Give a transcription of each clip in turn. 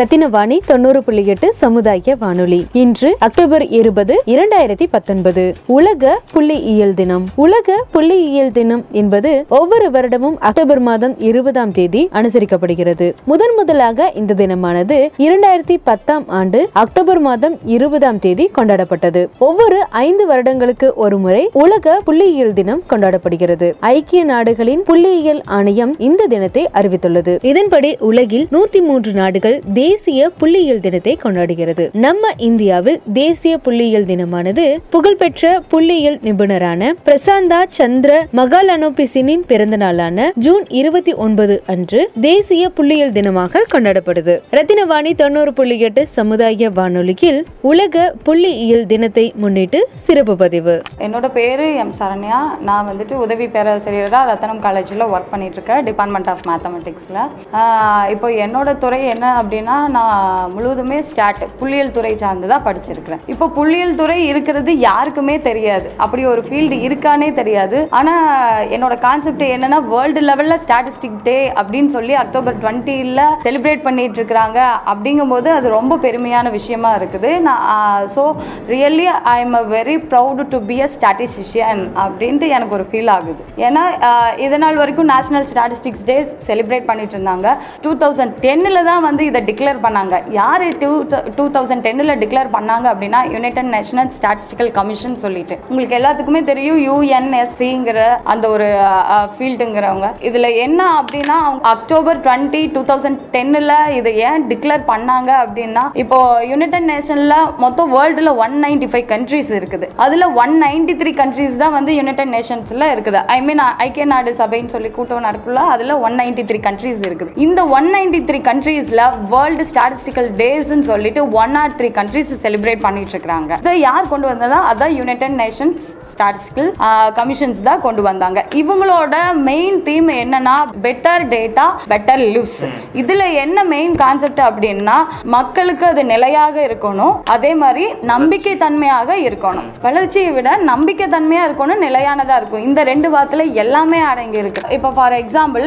ரத்தினவாணி தொண்ணூறு புள்ளி எட்டு சமுதாய வானொலி. இன்று அக்டோபர் இருபது இரண்டாயிரத்தி பத்தொன்பது. உலக புள்ளியியல் தினம். உலக புள்ளியியல் தினம் என்பது ஒவ்வொரு வருடமும் அக்டோபர் மாதம் இருபதாம் தேதி அனுசரிக்கப்படுகிறது. முதன் முதலாக இந்த தினமானது இரண்டாயிரத்தி பத்தாம் ஆண்டு அக்டோபர் மாதம் இருபதாம் தேதி கொண்டாடப்பட்டது. ஒவ்வொரு ஐந்து வருடங்களுக்கு ஒரு முறை உலக புள்ளியியல் தினம் கொண்டாடப்படுகிறது. ஐக்கிய நாடுகளின் புள்ளியியல் ஆணையம் இந்த தினத்தை அறிவித்துள்ளது. இதன்படி உலகில் நூத்தி மூன்று நாடுகள் தேசிய தேசிய புள்ளியியல் தினத்தை கொண்டாடுகிறது. நம்ம இந்தியாவில் தேசிய புள்ளியியல் தினமானது புகழ்பெற்ற புள்ளியியல் நிபுணரான பிரசாந்தா சந்திர மகாலனோபிசினின் பிறந்த நாளான ஜூன் இருபத்தி ஒன்பது அன்று தேசிய புள்ளியியல் தினமாக கொண்டாடப்படுது. ரத்தினவாணி தொண்ணூறு புள்ளி எட்டு சமுதாய வானொலியில் உலக புள்ளியியல் தினத்தை முன்னிட்டு சிறப்பு பதிவு. என்னோட பேர் எம் சரண்யா. நான் வந்துட்டு உதவி பேராசிரியராக ரத்தனம் காலேஜில் ஒர்க் பண்ணிகிட்ருக்கேன் டிபார்ட்மெண்ட் ஆஃப் மேத்தமெட்டிக்ஸில் இப்போ என்னோட துறை என்ன அப்படின்னா நான் முழுவதுமே ஸ்டாட் புள்ளியல் துறை சார்ந்து தான் படிச்சிருக்கிறேன். இப்போ புள்ளியல் துறை இருக்கிறது யாருக்குமே தெரியாது. அப்படி ஒரு ஃபீல்டு இருக்கானே தெரியாது. ஆனால் என்னோட கான்செப்ட் என்னன்னா வேர்ல்டு லெவலில் ஸ்டாட்டிஸ்டிக் டே அப்படின்னு சொல்லி அக்டோபர் டுவெண்ட்டியில் செலிப்ரேட் பண்ணிட்டு இருக்கிறாங்க அப்படிங்கும்போது அது ரொம்ப பெருமையான விஷயமா இருக்குது. நான் so really I am a very proud to be a statistician அப்படின்ட்டு எனக்கு ஒரு ஃபீல் ஆகுது. ஏன்னா இதனால் நாள் வரைக்கும் நேஷனல் ஸ்டாட்டிஸ்டிக்ஸ் டே செலிப்ரேட் பண்ணிட்டு இருந்தாங்க டூ தௌசண்ட் டென்னில் தான் வந்து இதை டிக்ளேர் பண்ணாங்க. யார் டூ டூ தௌசண்ட் டென்னில் டிக்ளேர் பண்ணாங்க அப்படின்னா யுனைடெட் நேஷனல் ஸ்டாட்டிஸ்டிக்கல் கமிஷன் சொல்லிட்டு. உங்களுக்கு எல்லாத்துக்குமே தெரியும் யூஎன்எஸ்சிங்கிற அந்த ஒரு ஃபீல்டுங்கிறவங்க இதில் என்ன அப்படின்னா அவங்க அக்டோபர் டுவெண்ட்டி டூ தௌசண்ட் டென்னில் இதை ஏன் டிக்ளேர் பண்ணாங்க அப்படின்னா இப்போ யுனைடெட் நேஷனில் மொத்தம் வேர்ல்டில் ஒன் நைன்டி ஃபைவ் கண்ட்ரிஸ் இருக்குது. அதில் ஒன் நைன்டி த்ரீ கண்ட்ரிஸ் தான் வந்து யுனைடெட் நேஷன்ஸில் இருக்குது. ஐ மீன் ஐக்கிய நாடு சபைன்னு சொல்லி கூட்டம் நடக்குள்ள அதில் ஒன் நைன்டி த்ரீ கண்ட்ரிஸ் இருக்குது. இந்த ஒன் நைன்டி த்ரீ கண்ட்ரீஸில் வேர்ல்ட் ஸ்டாட்டிஸ்டிக்கல் டேஸ்ன்னு சொல்லிட்டு one or three countries celebrate பண்ணிட்டு இருக்காங்க இதை யார் கொண்டு வந்ததா? அதான் யுனைடெட் நேஷன்ஸ் ஸ்டாட்டிஸ்டிக்கல் கமிஷன்ஸ் தான் கொண்டு வந்தாங்க. இவங்களோட மெயின் தீம் என்னன்னா பெட்டர் டேட்டா பெட்டர் லிவ்ஸ் இதுல என்ன மெயின் கான்செப்ட் அப்படின்னா மக்களுக்கு அது நிலையாக இருக்கணும். அதே மாதிரி நம்பிக்கை தன்மையாக இருக்கணும். வளர்ச்சியை விட நம்பிக்கை தன்மையா இருக்கணும் நிலையானதா இருக்கும் இந்த ரெண்டு வார்த்தையில எல்லாமே அடங்கி இருக்கு இப்போ ஃபார் எக்ஸாம்பிள்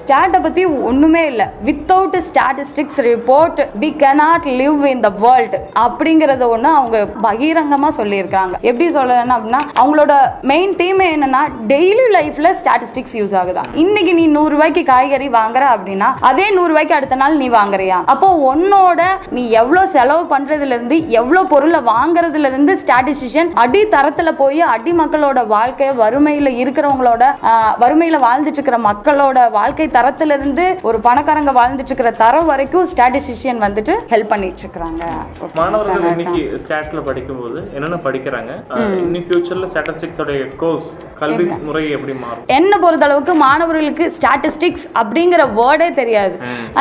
ஸ்டாட்டை பத்தி ஒண்ணுமே இல்லை. Without statistics report we cannot live in the world அப்படிங்கறத ஒண்ணு அவங்க பகிரங்கமா சொல்லியிருக்காங்க எப்படி சொல்லணும் அப்படின்னா அவங்களோட மெயின் தீம் என்னன்னா டெய்லி லைஃப்ல ஸ்டாட்டிஸ்டிக்ஸ் யூஸ் ஆகுதா? இன்னைக்கு நீ நூறு ரூபாய்க்கு காய்கறி வாங்குற அப்படின்னா அதே நூறு ரூபாய்க்கு அடுத்த நாள் நீ வாங்குறியா? அப்போ உன்னோட நீ எவ்வளவு செலவு பண்றதுல இருந்து எவ்வளவு பொருளை வாங்குறதுல இருந்து ஸ்டாட்டிஸ்டிஷியன் அடி தரத்துல போய் அடி மக்களோட வாழ்க்கை வறுமையில இருக்கிறவங்களோட வறுமையில வாழ்ந்துட்டு இருக்கிற மக்களோட வாழ்க்கை தரத்துல இருந்து ஒரு பணக்காரங்க வாழ்ந்துட்டு இருக்கிற தரம் வரைக்கும் ஸ்டாட்டிஸ்டிஷியன் வந்துட்டு ஹெல்ப் பண்ணிட்டு இருக்காங்க மாணவர்கள். இன்னைக்கு ஸ்டாட்ல படிக்கும்போது என்னென்ன படிக்கிறாங்க? இன்னும் ஃபியூச்சர்ல ஸ்டாட்டிஸ்டிக்ஸோட கோர்ஸ் கல்வி முறை எப்படி மாறும்? என்னை பொறுத்தளவுக்கு மாணவர்களுக்கு ஸ்டாட்டிஸ்டிக்ஸ் அப்படிங்கிற வேர்டே தெரியாது.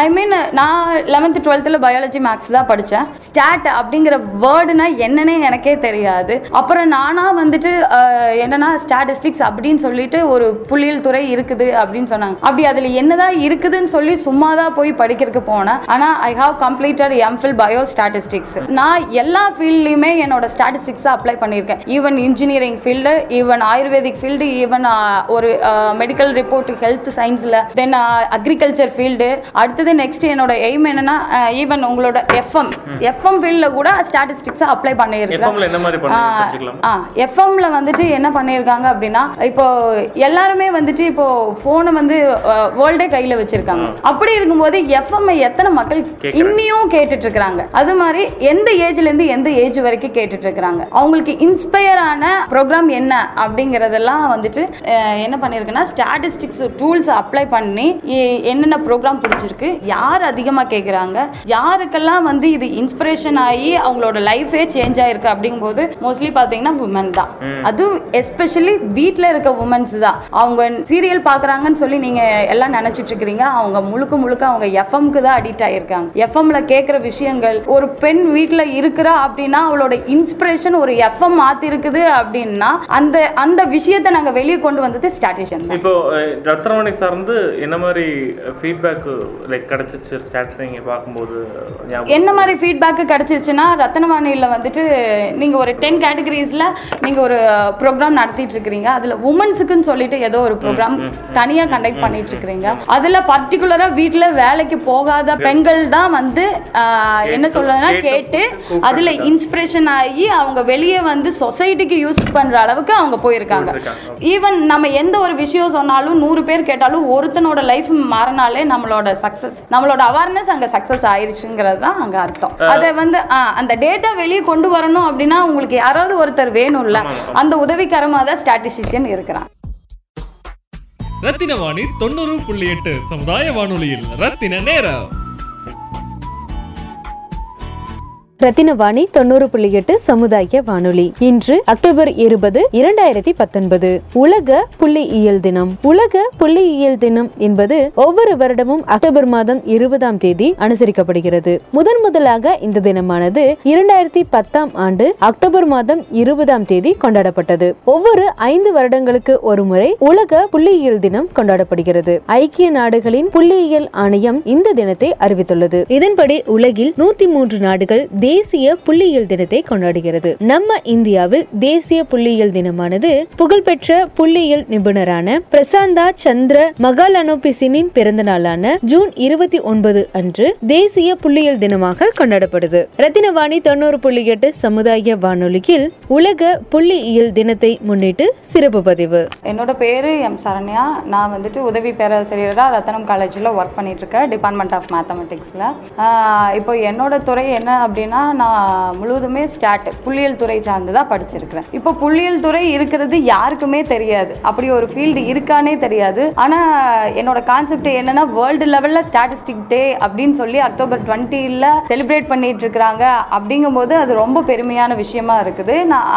ஐ மீன் நான் லெவன்த் டுவெல்த்தில் பயாலஜி மேக்ஸ் தான் படித்தேன் ஸ்டாட் அப்படிங்கிற வேர்டுனா என்னன்னே எனக்கே தெரியாது. அப்புறம் நானா வந்துட்டு என்னன்னா ஸ்டாட்டிஸ்டிக்ஸ் அப்படின்னு சொல்லிட்டு ஒரு புள்ளியியல் துறை இருக்குது அப்படின்னு சொன்னாங்க. அப்படி அதில் என்னதான் இருக்குதுன்னு சொல்லி சும்மா தான் போய் படிக்கிறதுக்கு போனேன். ஆனால் I have completed MPhil bio statistics நான் எல்லா ஃபீல்ட்லையுமே என்னோட ஸ்டாட்டிஸ்டிக்ஸை அப்ளை பண்ணியிருக்கேன். Even engineering field even ayurvedic field even ஒரு மெடிக்கல் ரிப்போர்ட் ஹெல்த் சயின்ஸில் தென் அக்ரிகல்ச்சர் ஃபீல்டு அடுத்தது நெக்ஸ்ட் என்னோட எய்ம் என்னன்னா ஈவன் உங்களோட எஃப்எம் எஃப்எம் ஃபீல்டில் கூட ஸ்டாட்டிஸ்டிக்ஸை அப்ளை பண்ணியிருக்கேன் எஃப்எம்ல வந்துட்டு என்ன பண்ணியிருக்காங்க அப்படின்னா இப்போ எல்லாருமே வந்துட்டு இப்போ ஃபோனை வந்து வேர்ல்டே கையில் வச்சிருக்காங்க. அப்படி இருக்கும்போது எஃப்எம் எத்தனை மக்கள் இன்னியும் கேட்டுட்டு இருக்கிறாங்க அது மாதிரி எந்த ஏஜ்ல இருந்து எந்த ஏஜ் வரைக்கும் கேட்டுட்டு இருக்கிறாங்க அவங்களுக்கு இன்ஸ்பயர் ஆன ப்ரோக்ராம் என்ன அப்படிங்கறதெல்லாம் வந்துட்டு என்ன பண்ணியிருக்குன்னா ஸ்டாட்டிஸ்டிக்ஸ் டூல்ஸ் அப்ளை பண்ணி என்னென்ன ப்ரோக்ராம் பிடிச்சிருக்கு யார் அதிகமாக கேட்குறாங்க யாருக்கெல்லாம் வந்து இது இன்ஸ்பிரேஷன் ஆகி அவங்களோட லைஃபே சேஞ்ச் ஆயிருக்கு அப்படிங்கும்போது மோஸ்ட்லி பார்த்தீங்கன்னா உமன் தான். அதுவும் எஸ்பெஷலி வீட்டில் இருக்க உமன்ஸ் தான். அவங்க சீரியல் பார்க்குறாங்கன்னு சொல்லி நீங்கள் எல்லாம் நினச்சிட்டு இருக்கிறீங்க அவங்க முழுக்க முழுக்க அவங்க எஃப்எம்க்கு தான் அடிக்ட் ஆயிருக்காங்க. எஃப்எம்ல கேட்குற விஷயங்கள் ஒரு பெண் வீட்டில் இருக்கிறா அப்படின்னா அவளோட இன்ஸ்பிரேஷன் ஒரு எஃப்எம் மாற்றி இருக்குது அப்படின்னா அந்த அந்த விஷயத்தை நாங்கள் வெளியே கொண்டு வந்தது ஸ்டாட்டிஷன் இப்போ அஹ், ரத்னவாணி சார்ந்து என்ன மாதிரி ஃபீட்பேக் லைக் கிடைச்சிச்சு? நீங்க பார்க்கும்போது என்ன மாதிரி ஃபீட்பேக்கு கிடச்சிச்சுன்னா ரத்தனவாணியில் வந்துட்டு நீங்கள் ஒரு டென் கேட்டகரிஸில் நீங்கள் ஒரு ப்ரோக்ராம் நடத்திட்டு இருக்கிறீங்க. அதில் உமன்ஸுக்குன்னு சொல்லிட்டு ஏதோ ஒரு ப்ரோக்ராம் தனியாக கண்டக்ட் பண்ணிட்டு இருக்கிறீங்க. அதில் பர்டிகுலராக வீட்டில் வேலைக்கு போகாத பெண்கள் தான் வந்து என்ன சொல்றதுன்னா கேட்டு அதில் இன்ஸ்பிரேஷன் ஆகி அவங்க வெளியே வந்து சொசைட்டிக்கு யூஸ் பண்ணுற அளவுக்கு அவங்க போயிருக்காங்க. ஈவன் நம்ம எந்த ஒரு விஷயம் சொன்னாலும் நூறு பேர் கேட்டாலும் ஒருத்தனோட லைஃப் மாறினாலே நம்மளோட சக்ஸஸ் நம்மளோட அவேர்னஸ் அங்கே சக்ஸஸ் ஆயிருச்சுங்கிறது தான் அங்கே அர்த்தம். அதை வந்து ஆ, அந்த டேட்டா வெளியே கொண்டு வரணும் அப்படின்னா உங்களுக்கு யாராவது ஒருத்தர் வேணும்ல அந்த உதவிகரமாக தான் ஸ்டாட்டிஸ்டிஷியன் இருக்கிறான். ரத்தின வாணி தொண்ணூறு புள்ளி எட்டு சமுதாய வானொலியில் ரத்தின நேரம். ரத்தினவாணி தொண்ணூறு புள்ளி எட்டு சமுதாய வானொலி. இன்று அக்டோபர் இருபது இரண்டாயிரத்தி பத்தொன்பது. உலக புள்ளியியல் தினம். உலக புள்ளியியல் தினம் என்பது ஒவ்வொரு வருடமும் அக்டோபர் மாதம் இருபதாம் தேதி அனுசரிக்கப்படுகிறது. முதன் முதலாக இந்த தினமானது இரண்டாயிரத்தி பத்தாம் ஆண்டு அக்டோபர் மாதம் இருபதாம் தேதி கொண்டாடப்பட்டது. ஒவ்வொரு ஐந்து வருடங்களுக்கு ஒரு முறை உலக புள்ளியியல் தினம் கொண்டாடப்படுகிறது. ஐக்கிய நாடுகளின் புள்ளியியல் ஆணையம் இந்த தினத்தை அறிவித்துள்ளது. இதன்படி உலகில் நூத்தி மூன்று நாடுகள் தேசிய தேசிய புள்ளியியல் தினத்தை கொண்டாடுகிறது. நம்ம இந்தியாவில் தேசிய புள்ளியியல் தினமானது புகழ்பெற்ற புள்ளியியல் நிபுணரான பிரசாந்தா சந்திர மகாலனோபிசினின் பிறந்த நாளான ஜூன் இருபத்தி ஒன்பது அன்று தேசிய புள்ளியியல் தினமாக கொண்டாடப்படுது. ரத்தினவாணி தொண்ணூறு புள்ளி எட்டு சமுதாய வானொலியில் உலக புள்ளியியல் தினத்தை முன்னிட்டு சிறப்பு பதிவு. என்னோட பேர் எம் சரண்யா. நான் வந்துட்டு உதவி பேராசிரியராக ரத்தனம் காலேஜில் ஒர்க் பண்ணிட்டு இருக்கேன் டிபார்ட்மெண்ட் ஆஃப் மேத்தமெட்டிக்ஸில் இப்போ என்னோட துறை என்ன அப்படின்னா நான் முழுவதுமே ஸ்டாட் புள்ளியியல் துறை சார்ந்து தான் படிச்சிருக்கிறேன். இப்போ புள்ளியியல் துறை இருக்கிறது யாருக்குமே தெரியாது. அப்படி ஒரு ஃபீல்டு இருக்கானே தெரியாது. ஆனால் என்னோட கான்செப்ட் என்னன்னா வேர்ல்டு லெவலில் ஸ்டாட்டிஸ்டிக் டே அப்படின்னு சொல்லி அக்டோபர் டுவெண்ட்டியில் செலிப்ரேட் பண்ணிட்டு இருக்கிறாங்க. அப்படிங்கும்போது அது ரொம்ப பெருமையான விஷயமா இருக்குது. நான்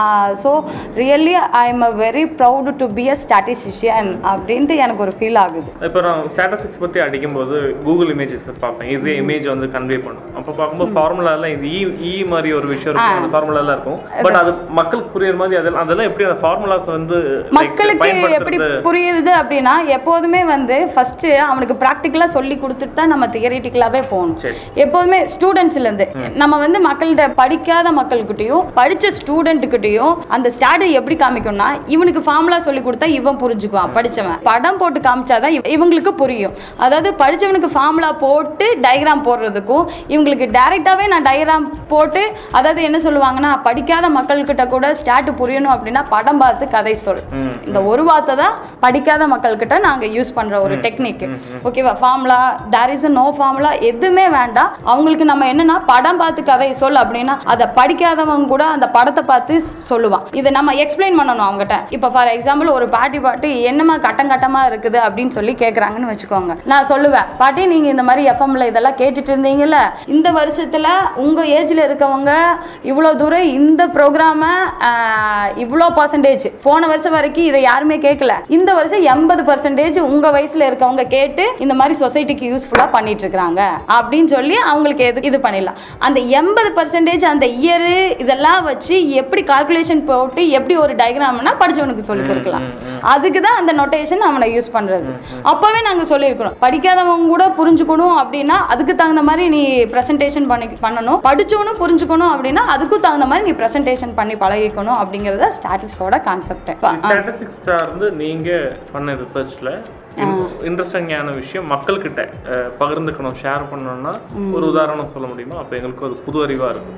so really I am a very proud to be a statistician அப்படின்ட்டு எனக்கு ஒரு ஃபீல் ஆகுது. இப்போ நான் ஸ்டாட்டிஸ்டிக்ஸ் பற்றி அடிக்கும்போது கூகுள் இமேஜஸ் பார்ப்பேன். ஈஸியாக இமேஜ் வந்து கன்வே பண்ணும். அப்போ பார்க்கும்போது ஃபார்முலாலாம் இது இ ஈ மாதிரி ஒரு விஷயம் இருக்கும். அந்த ஃபார்முலாலாம் இருக்கும். பட் அது மக்களுக்கு புரியுற மாதிரி அதெல்லாம் அதெல்லாம் எப்படி அந்த ஃபார்முலாஸ் வந்து மக்களுக்கு எப்படி புரியுது அப்படின்னா எப்போதுமே வந்து ஃபர்ஸ்ட் அவனுக்கு ப்ராக்டிக்கலாக சொல்லி கொடுத்துட்டு தான் நம்ம தியரிட்டிக்கலாகவே போகணும். எப்போதுமே ஸ்டூடெண்ட்ஸ்லேருந்து நம்ம வந்து மக்கள்கிட்ட படிக்காத மக்கள்கிட்டயும் படித்த ஸ்டூடெண்ட்டுக்கிட்டையும் அந்த ஸ்டாட்டை எப்படி காமிக்கணும்னா இவனுக்கு ஃபார்முலா சொல்லி கொடுத்தா இவன் புரிஞ்சுக்குவான் படிச்சவன். படம் போட்டு காமிச்சாதான் இவ- இவங்களுக்கு புரியும். அதாவது படிச்சவனுக்கு ஃபார்முலா போட்டு டயக்ராம் போடுறதுக்கும் இவங்களுக்கு டைரெக்டாகவே நான் டயக்ராம் போட்டு அதாவது என்ன சொல்லுவாங்கன்னா படிக்காத மக்கள்கிட்ட கூட ஸ்டாட்டு புரியணும் அப்படின்னா படம் பார்த்து கதை சொல். இந்த ஒரு வார்த்தை தான் படிக்காத மக்கள்கிட்ட நாங்கள் யூஸ் பண்ணுற ஒரு டெக்னிக் ஓகேவா? Formula there is no formula எதுவுமே வேண்டாம். அவங்களுக்கு நம்ம என்னன்னா படம் பார்த்து கதை சொல் அப்படின்னா அதை படிக்காதவங்க கூட அந்த படத்தை பார்த்து சொல்லுவான். இதை நம்ம எக்ஸ்பிளைன் பண்ணணும் அவங்ககிட்ட. இப்போ ஃபார் எக்ஸாம்பிள் ஒரு பாட்டி பாட்டு என்னமா கட்டம் கட்டமா இருக்குது அப்படின்னு சொல்லி கேட்குறாங்கன்னு வச்சுக்கோங்க. நான் சொல்லுவேன் பாட்டி நீங்க இந்த மாதிரி எஃப்எம்ல இதெல்லாம் கேட்டுட்டு இருந்தீங்கல்ல இந்த வருஷத்துல உங்க ஏஜ்ல இருக்கவங்க இவ்வளோ தூரம் இந்த ப்ரோக்ராமை இவ்வளோ பர்சன்டேஜ் போன வருஷம் வரைக்கும் இதை யாருமே கேட்கல. இந்த வருஷம் எண்பது பர்சன்டேஜ் உங்கள் வயசில் இருக்கவங்க கேட்டு இந்த மாதிரி சொசைட்டிக்கு யூஸ்ஃபுல்லாக பண்ணிட்டு இருக்கிறாங்க அப்படின்னு சொல்லி அவங்களுக்கு எது இது பண்ணிடலாம். அந்த எண்பது பர்சன்டேஜ் அந்த இயரு இதெல்லாம் வச்சு எப்படி கால்குலேஷன் போட்டு எப்படி ஒரு டயக்ராம்னா படிச்சவனுக்கு சொல்லி கொடுக்கலாம். அதுக்கு தான் அந்த நொட்டேஷன் அவனை யூஸ் பண்ணுறது அப்போவே நாங்கள் சொல்லியிருக்கிறோம். படிக்காதவங்க கூட புரிஞ்சுக்கணும் அப்படின்னா அதுக்கு தகுந்த மாதிரி நீ ப்ரெசன்டேஷன் பண்ணி பண்ணணும். படிச்சவனும் புரிஞ்சுக்கணும் அப்படின்னா அதுக்கும் தகுந்த மாதிரி நீ ப்ரெசன்டேஷன் பண்ணி பழகிக்கணும் அப்படிங்கிறத ஸ்டாட்டிஸ்டோட கான்செப்ட் ஸ்டாட்டிஸ்டிக்ஸ்ல இருந்து நீங்க பண்ண ரிசர்ச்ல இன்ட்ரெஸ்டிங்கான விஷயம். மக்கள்கிட்ட பகிர்ந்துக்கணும் ஷேர் பண்ணணும்னா ஒரு உதாரணம் சொல்ல முடியுமா? அப்ப எங்களுக்கு அது புது அறிவா இருக்கும்.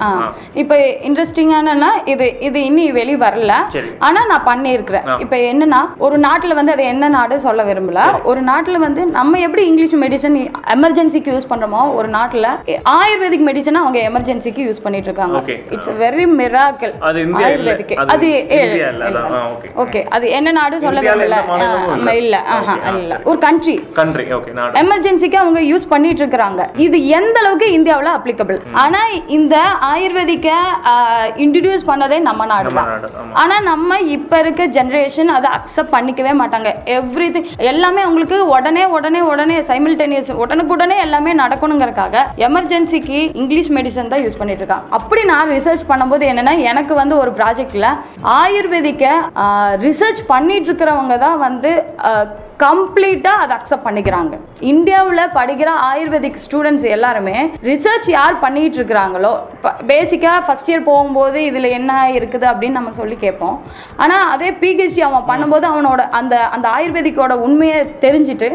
இப்போ இன்ட்ரெஸ்டிங்கானனா இது இது இன்னி வெளி வரல. சரி. ஆனா நான் பண்ணியிருக்கிறேன். இப்போ என்னன்னா ஒரு நாட்டுல வந்து அது என்ன நாடு சொல்ல விரும்பல. ஒரு நாட்டுல வந்து நம்ம எப்படி இங்கிலீஷ் மெடிசன் எமர்ஜென்சிக்கு யூஸ் பண்றோமோ ஒரு நாட்டுல ஆயுர்வேதிக் மெடிசனை அவங்க எமர்ஜென்சிக்கு யூஸ் பண்ணிட்டு இருக்காங்க. இட்ஸ் வெரி மிராக்கல் இல்ல. ஆயுர்வேதிக் அது இல்ல. ஓகே. அது என்ன நாடு சொல்ல விரும்பல? இல்ல. இல்ல. ஆஹா ஆ, இல்ல ஒரு கண்ட்ரி கண்ட்ரி ஓகே நாடு. எமர்ஜென்சிக்கு அவங்க யூஸ் பண்ணிட்டு இருக்காங்க இது எந்த அளவுக்கு இந்தியாவுல அப்ளிகபிள் ஆனா இந்த ஆயுர்வேதிக்க இன்ட்ரடியூஸ் பண்ணதே நம்ம நாடு நம்ம தான் ஆனா நம்ம இப்ப இருக்க ஜெனரேஷன் அதை அக்செப்ட் பண்ணிக்கவே மாட்டாங்க. எவ்ரி எல்லாமே அவங்களுக்கு உடனே உடனே உடனே சைமில்டேனியஸ் உடனுக்குடனே எல்லாமே நடக்கணுங்கிறக்காக எமர்ஜென்சிக்கு இங்கிலீஷ் மெடிசன் தான் யூஸ் பண்ணிட்டு இருக்காங்க அப்படி நான் ரிசர்ச் பண்ணும்போது என்னன்னா எனக்கு வந்து ஒரு ப்ராஜெக்ட்ல ஆயுர்வேதிக்க ரிசர்ச் பண்ணிட்டு இருக்கிறவங்க தான் வந்து கம்ப்ளீட்டாக அதை அக்செப்ட் பண்ணிக்கிறாங்க. இந்தியாவில் படிக்கிற ஆயுர்வேதிக் ஸ்டூடெண்ட்ஸ் எல்லாருமே ரிசர்ச் யார் பண்ணிட்டு இருக்கிறாங்களோ பேசிக்காக ஃபஸ்ட் இயர் போகும்போது இதில் என்ன இருக்குது அப்படின்னு நம்ம சொல்லி கேட்போம். ஆனால் அதே பிஹெச்டி அவன் பண்ணும்போது அவனோட அந்த அந்த ஆயுர்வேதிக்கோட உண்மையை தெரிஞ்சுட்டு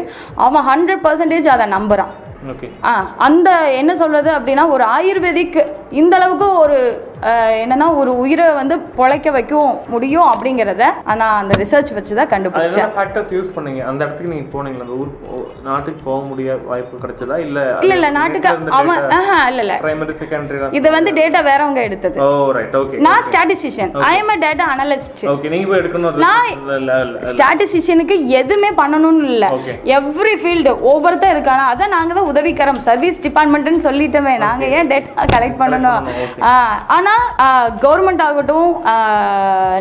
அவன் ஹண்ட்ரட் பர்சன்டேஜ் அதை நம்புகிறான் அந்த என்ன சொல்றது அப்படின்னா ஒரு ஆயுர்வேதிக் இந்த அளவுக்கு ஒரு என்னன்னா ஒரு உயிரை வந்து பொழைக்க வைக்க முடியும் அப்படிங்கிறத நான் அந்த ரிசர்ச் வச்சு தான் கண்டுபிடிச்சேன். ஃபேக்டர்ஸ் யூஸ் பண்ணீங்க? அந்த இடத்துக்கு நீங்க போனீங்களா? அந்த ஊர் நாட்டுக்கு போக முடிய வாய்ப்பு கிடைச்சதா? இல்ல இல்ல இல்ல நாட்டுக்கு அவன் ஆஹா இல்ல இல்ல. பிரைமரி செகண்டரி இது வந்து டேட்டா வேறவங்க எடுத்தது. ஓ ரைட் ஓகே நான் statistician I am a data analyst okay நீங்க போய் எடுக்கணும் நான் ஸ்டாட்டிஸ்டிஷியனுக்கு எதுவுமே பண்ணணும்னு இல்ல. எவ்ரி ஃபீல்டு ஒவ்வொருத்தர் இருக்கானா? அதான் நாங்க தான் உதவிக்கரம். சர்வீஸ் டிபார்ட்மெண்ட்னு சொல்லிட்டோமே. நாங்க ஏன் டேட்டா கலெக்ட் பண்ணணும்? பண்ணணும், ஆ, ஆனா கவர்மெண்ட் ஆகட்டும்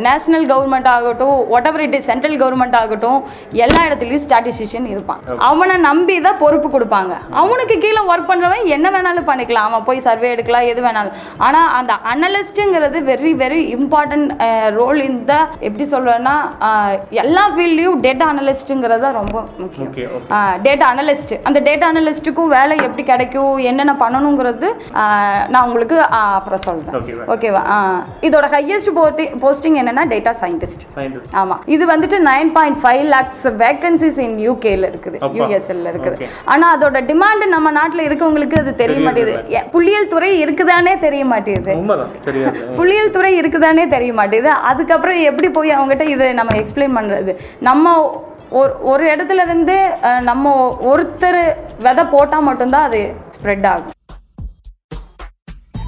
நேஷனல் கவர்மெண்ட் ஆகட்டும் whatever it is central government ஆகட்டும் எல்லா இடத்துலயும் ஸ்டாட்டிஸ்டிஷியன் இருப்பான். அவனை நம்பி தான் பொறுப்பு கொடுப்பாங்க. அவனுக்கு கீழே ஒர்க் பண்றவன் என்ன வேணாலும் பண்ணிக்கலாம். அவன் போய் சர்வே எடுக்கலாம் எது வேணாலும். ஆனா அந்த அனலிஸ்ட்டுங்கிறது வெரி வெரி இம்பார்ட்டன்ட் ரோல் இந்த எப்படி சொல்றேன்னா எல்லா ஃபீல்ட்லயும் டேட்டா அனலிஸ்ட்டுங்கிறது தான் ரொம்ப முக்கியம். டேட்டா அனலிஸ்ட் அந்த டேட்டா அனலிஸ்ட்டுக்கும் வேலை எப்படி கிடைக்கும் என்னென்ன பண்ணணுங்கிறது நான் உங்களுக்கு அப்புறம் right. ஓகேவா இதோட ஹையஸ்ட் போஸ்டிங் என்னன்னா டேட்டா சயின்டிஸ்ட் ஆமா இது வந்துட்டு nine point five lakhs vacancies in யூகேல இருக்குது. யூஎஸ்எல்ல இருக்குது. ஆனா அதோட டிமாண்ட் நம்ம நாட்டுல இருக்கவங்களுக்கு அது தெரிய ஏ, புள்ளியியல் துறை இருக்குதானே தெரிய தெரியாது. புள்ளியியல் துறை இருக்குதானே தெரிய மாட்டேங்குது அதுக்கப்புறம் எப்படி போய் அவங்ககிட்ட இதை நம்ம எக்ஸ்பிளைன் பண்றது? நம்ம ஒரு ஒரு இடத்துல இருந்து நம்ம ஒருத்தர் விதை போட்டா மட்டும்தான் அது ஸ்ப்ரெட் ஆகும்.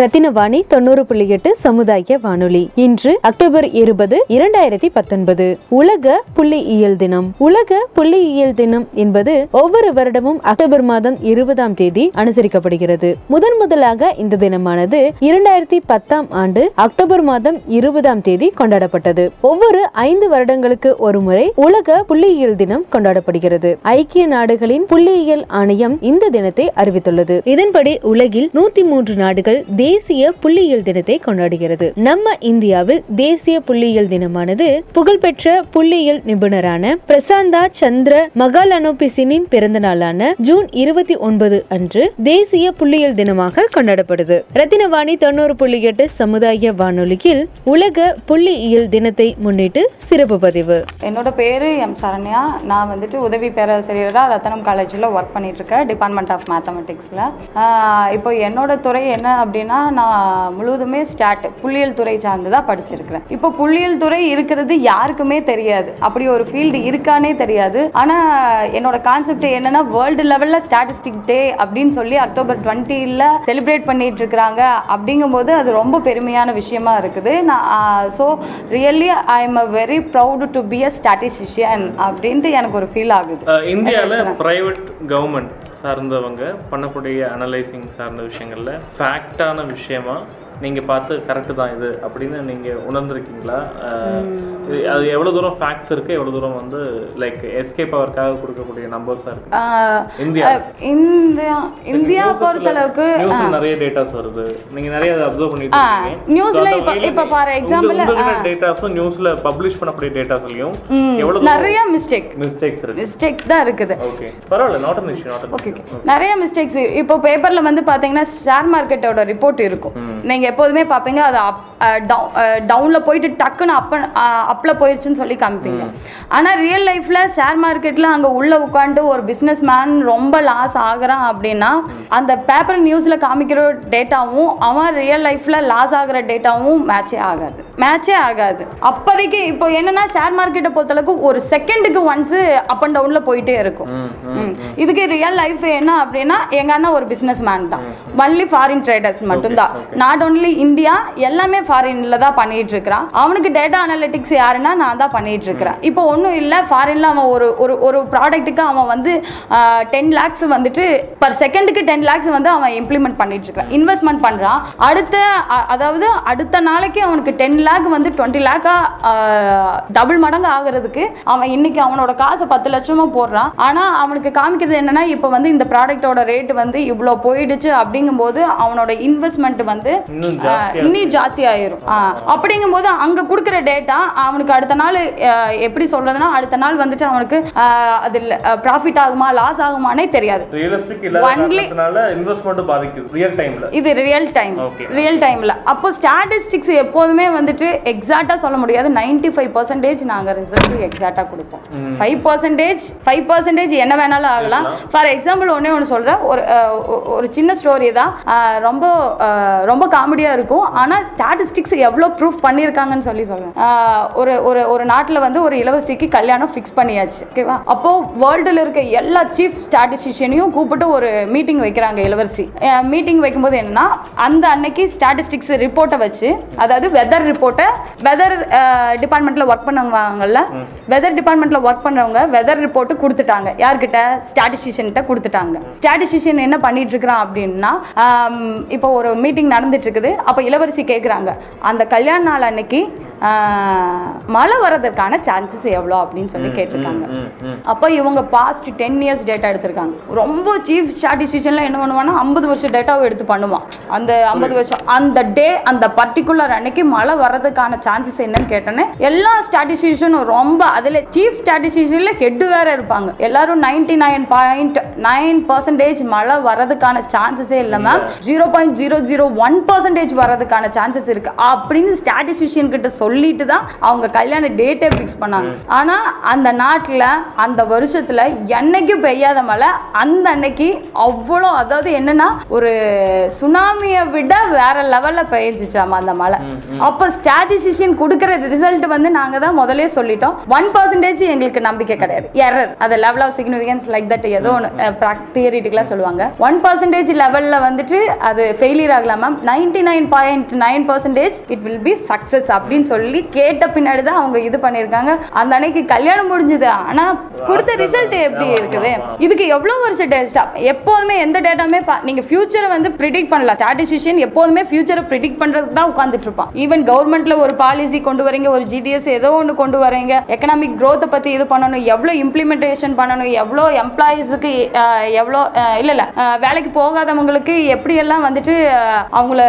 ரத்தினவாணி தொண்ணூறு புள்ளி எட்டு சமுதாய வானொலி. இன்று அக்டோபர் இருபது இரண்டாயிரத்தி பத்தொன்பது. உலக புள்ளியியல் தினம். உலக புள்ளியியல் தினம் என்பது ஒவ்வொரு வருடமும் அக்டோபர் மாதம் இருபதாம் தேதி அனுசரிக்கப்படுகிறது. முதன் முதலாக இந்த தினமானது இரண்டாயிரத்தி பத்தாம் ஆண்டு அக்டோபர் மாதம் இருபதாம் தேதி கொண்டாடப்பட்டது. ஒவ்வொரு ஐந்து வருடங்களுக்கு ஒரு முறை உலக புள்ளியியல் தினம் கொண்டாடப்படுகிறது. ஐக்கிய நாடுகளின் புள்ளியியல் ஆணையம் இந்த தினத்தை அறிவித்துள்ளது. இதன்படி உலகில் நூத்தி மூன்று நாடுகள் தேசிய புள்ளியியல் தினத்தை கொண்டாடுகிறது. நம்ம இந்தியாவில் தேசிய புள்ளியியல் தினமானது புகழ்பெற்ற புள்ளியியல் நிபுணரான பிரசாந்தா சந்திர மகாலனோபிசினின் பிறந்த நாளான ஜூன் இருபத்தி ஒன்பது அன்று தேசிய புள்ளியியல் தினமாக கொண்டாடப்படுது. ரத்தினவாணி தொண்ணூறு புள்ளி எட்டு சமுதாய வானொலியில் உலக புள்ளியியல் தினத்தை முன்னிட்டு சிறப்பு பதிவு. என்னோட பேர் எம் சரண்யா. நான் வந்துட்டு உதவி பேராசிரியராக ரத்தனம் காலேஜில் ஒர்க் பண்ணிட்டு இருக்கேன் டிபார்ட்மெண்ட் ஆஃப் மேத்தமெட்டிக்ஸில் இப்போ என்னோட துறை என்ன அப்படின்னா அப்படின்னா நான் முழுவதுமே ஸ்டாட் புள்ளியியல் துறை சார்ந்து தான் படிச்சிருக்கிறேன். இப்போ புள்ளியியல் துறை இருக்கிறது யாருக்குமே தெரியாது. அப்படி ஒரு ஃபீல்டு இருக்கானே தெரியாது. ஆனால் என்னோட கான்செப்ட் என்னன்னா வேர்ல்டு லெவலில் ஸ்டாட்டிஸ்டிக் டே அப்படின்னு சொல்லி அக்டோபர் டுவெண்ட்டியில் செலிப்ரேட் பண்ணிட்டு இருக்கிறாங்க. அப்படிங்கும்போது அது ரொம்ப பெருமையான விஷயமா இருக்குது. நான் so really I am a very proud to be a statistician அப்படின்ட்டு எனக்கு ஒரு ஃபீல் ஆகுது. இந்தியாவில் ப்ரைவேட் கவர்மெண்ட் சார்ந்தவங்க பண்ணக்கூடிய அனலைசிங் சார்ந்த விஷயங்களில் ஃபேக்டான விஷயமா நீங்க பார்த்து கரெக்டு தான் இது அப்படின்னு நீங்க உணர்ந்திருக்கீங்களா? அது எவ்வளவு தூரம் ஃபேக்ட்ஸ் இருக்கு? எவ்வளவு தூரம் வந்து லைக் எஸ்கேப் அவருக்காக கொடுக்கக்கூடிய நம்பர்ஸா இருக்கு? ஆஹ் இந்தியா. இந்தியா இந்தியா பொறுத்தளவுக்கு நியூஸ்ல நிறைய டேட்டாஸ் வருது. நீங்க நிறைய அதை அப்சர்வ் பண்ணிட்டு இருக்கீங்க. அந்த இப்ப- இப்ப example, உங்ககிட்ட டேட்டாஸும் நியூஸ்ல பப்ளிஷ் பண்ணக்கூடிய டேட்டாஸ்லயும் எவ்வளவு நிறைய மிஸ்டேக் மிஸ்டேக்ஸ் இருக்கு? மிஸ்டேக்ஸ் தான் இருக்குது. ஓகே பரவாயில்ல not an issue not okay நிறைய மிஸ்டேக்ஸ் இப்போ பேப்பர்ல வந்து பாத்தீங்கன்னா ஷேர் மார்க்கெட்டோட ரிப்போர்ட் இருக்கும். நீங்க எப்போதுமே பாப்பீங்க அது டவுன்ல போயிட்டு டக்குன்னு அப்ப அப்ல போயிருச்சுன்னு சொல்லி காமிப்பீங்க. ஆனா ரியல் லைஃப்ல ஷேர் மார்க்கெட்ல அங்க உள்ள உட்காந்து ஒரு பிசினஸ் மேன் ரொம்ப லாஸ் ஆகுறான் அப்படின்னா அந்த பேப்பர் நியூஸ்ல காமிக்கிற டேட்டாவும் அவன் ரியல் லைஃப்ல லாஸ் ஆகுற டேட்டாவும் மேட்சே ஆகாது. மேட்சே ஆகாது. அப்போதைக்கு இப்போ என்னன்னா ஷேர் மார்க்கெட்டை பொறுத்தளவுக்கு ஒரு செகண்டுக்கு ஒன்ஸ் அப் அண்ட் டவுன்ல போயிட்டே இருக்கும். இதுக்கு ரியல் லைஃப் என்ன அப்படின்னா எங்க அண்ணன் ஒரு பிசினஸ் மேன் தான் ஒன்லி ஃபாரின் ட்ரேடர்ஸ் மட்டும்தான். நாட் ஓன்லி இந்தியா எல்லாமே ஃபாரின்ல தான் பண்ணிட்டு இருக்கிறான் அவனுக்கு டேட்டா அனலிட்டிக்ஸ் யாருன்னா நான் தான் பண்ணிட்டு இருக்கிறேன் இப்போ ஒன்றும் இல்லை ஃபாரின்ல அவன் ஒரு ஒரு ஒரு ப்ராடக்ட்டுக்கு அவன் வந்து டென் லேக்ஸ் வந்துட்டு பர் செகண்டுக்கு டென் லேக்ஸ் வந்து அவன் இம்ப்ளிமெண்ட் பண்ணிட்டு இருக்கான் இன்வெஸ்ட்மெண்ட் பண்றான். அடுத்த அதாவது அடுத்த நாளைக்கு அவனுக்கு டென் லேக் வந்து டுவெண்ட்டி லேக்கா டபுள் மடங்கு ஆகுறதுக்கு அவன் இன்னைக்கு அவனோட காசை பத்து லட்சமா போடுறான். ஆனா அவனுக்கு காமிக்கிறது என்னன்னா இப்போ வந்து இந்த ப்ராடக்ட்டோட ரேட் வந்து இவ்வளோ போயிடுச்சு அப்படிங்கும்போது அவனோட இன்வெஸ்ட்மெண்ட் வந்து இன்னும் ஜாஸ்தி ஆயிரும் அப்படிங்கும்போது அங்க கொடுக்குற டேட்டா அவனுக்கு அடுத்த நாள் எப்படி சொல்றதுன்னா அடுத்த நாள் வந்துட்டு அவனுக்கு அதில் ப்ராஃபிட் ஆகுமா லாஸ் ஆகுமானே தெரியாது. இது ரியல் டைம். ரியல் டைம்ல அப்போ ஸ்டாட்டிஸ்டிக்ஸ் எப்போதுமே வந்துட்டு எக்ஸாக்டா சொல்ல முடியாது. 95% ஃபைவ் பர்சன்டேஜ் நாங்க ரிசல்ட் எக்ஸாக்டா கொடுப்போம். ஃபைவ் பர்சன்டேஜ் ஃபைவ் பர்சன்டேஜ் என்ன வேணாலும் ஆகலாம். ஃபார் எக்ஸாம்பிள் ஒண்ணே ஒன்று சொல்றேன். ஒரு ஒரு சின்ன ஸ்டோரி தான். ரொம்ப ரொம்ப காமெடியா இருக்கும். ஆனா ஸ்டாட்டிஸ்டிக்ஸ் எவ்வளோ ப்ரூஃப் பண்ணியிருக்காங்கன்னு சொல்லி சொல்றேன். ஒரு ஒரு ஒரு நாட்டுல வந்து ஒரு இலவசிக்கு கல்யாணம் ஃபிக்ஸ் பண்ணியாச்சு. ஓகேவா அப்போ வேர்ல்டுல இருக்க எல்லா சீஃப் ஸ்டாட்டிஸ்டிஷியனையும் கூப்பிட்டு ஒரு மீட்டிங் வைக்கிறாங்க இளவரசி. மீட்டிங் வைக்கும்போது என்னன்னா அந்த அன்னைக்கு ஸ்டாட்டிஸ்டிக்ஸ் ரிப்போர்ட்டை வச்சு அதாவது வெதர் ரிப்போர்ட்டை வெதர் டிபார்ட்மெண்ட்ல ஒர்க் பண்ணவங்கல்ல வெதர் டிபார்ட்மெண்ட்ல ஒர்க் பண்ணவங்க வெதர் ரிப்போர்ட் கொடுத்துட்டாங்க. யார்கிட்ட? ஸ்டாட்டிஸ்டிஷியன்கிட்ட கொடுத்துட்டாங்க. ஸ்டாட்டிஸ்டிஷியன் என்ன பண்ணிட்டு இருக்கிறான் அப்படின்னா ஆம், இப்போ ஒரு மீட்டிங் நடந்துட்டு இருக்குது அப்போ இளவரசி கேட்குறாங்க அந்த கல்யாண நாள் அன்னைக்கு மழை வர்றதுக்கான சான்சஸ் எவ்வளோ அப்படின்னு சொல்லி கேட்டிருக்காங்க. அப்போ இவங்க பாஸ்ட் டென் இயர்ஸ் டேட்டா எடுத்திருக்காங்க. ரொம்ப சீஃப் ஸ்டாட்டிஸ்டிஷியன்ல என்ன பண்ணுவான்னா ஐம்பது வருஷம் டேட்டாவை எடுத்து பண்ணுவான். அந்த ஐம்பது வருஷம் அந்த டே அந்த பர்டிகுலர் அன்னைக்கு மழை வர்றதுக்கான சான்சஸ் என்னன்னு கேட்டோன்னே எல்லா ஸ்டாட்டிஸ்டிஷியனும் ரொம்ப அதில் சீஃப் ஸ்டாட்டிஸ்டிஷியன்ல ஹெட் வேற இருப்பாங்க. எல்லாரும் ninety nine point nine percentage மழை வர்றதுக்கான சான்சஸே இல்லை ma'am zero point zero zero one percentage வர்றதுக்கான சான்சஸ் இருக்கு. அப்படின்னு ஸ்டாட்டிஸ்டிஷியன் கிட்ட சொல்லிட்டு தான் அவங்க கல்யாண டேட்டே ஃபிக்ஸ் பண்ணாங்க. ஆனா அந்த நாட்டுல அந்த வருஷத்துல என்னைக்கும் பெய்யாத மழை அந்த அன்னைக்கு அவ்வளோ அதாவது என்னன்னா ஒரு சுனாமியை விட வேற லெவல்ல பெய்ஞ்சிச்சாமா அந்த மழை. அப்போ ஸ்டாட்டிஸ்டிஷியன் கொடுக்குற ரிசல்ட் வந்து நாங்க தான் முதலே சொல்லிட்டோம். ஒன் பர்சன்டேஜ் எங்களுக்கு நம்பிக்கை கிடையாது. எரர் அது level of significance like that ஏதோ ஒன்று தியரிட்டிக்கலாக சொல்லுவாங்க. ஒன் பர்சன்டேஜ் லெவலில் வந்துட்டு அது ஃபெயிலியர் ஆகலாம் ma'am ninety nine point nine percentage it will be success அப்படின்னு சொல்லி கேட்ட பின்னாடி தான் அவங்க இது பண்ணியிருக்காங்க. அந்த அன்னைக்கு கல்யாணம் முடிஞ்சுது. ஆனா கொடுத்த ரிசல்ட் எப்படி இருக்குது? இதுக்கு எவ்வளவு வருஷம் டேஸ்டா எப்போதுமே எந்த டேட்டாமே நீங்க ஃபியூச்சரை வந்து ப்ரிடிக்ட் பண்ணலாம். ஸ்டாட்டிஸ்டிஷியன் எப்போதுமே ஃபியூச்சரை ப்ரிடிக்ட் பண்றதுக்கு தான் உட்காந்துட்டு இருப்பான். ஈவன் கவர்மெண்ட்ல ஒரு பாலிசி கொண்டு வரீங்க ஒரு ஜிடிஎஸ் ஏதோ ஒன்று கொண்டு வரீங்க எக்கனாமிக் growth பத்தி இது பண்ணணும் எவ்வளோ இம்ப்ளிமெண்டேஷன் பண்ணணும் எவ்வளோ எம்ப்ளாயீஸுக்கு எவ்வளோ இல்ல இல்ல. வேலைக்கு போகாதவங்களுக்கு எப்படி எல்லாம் வந்துட்டு அவங்கள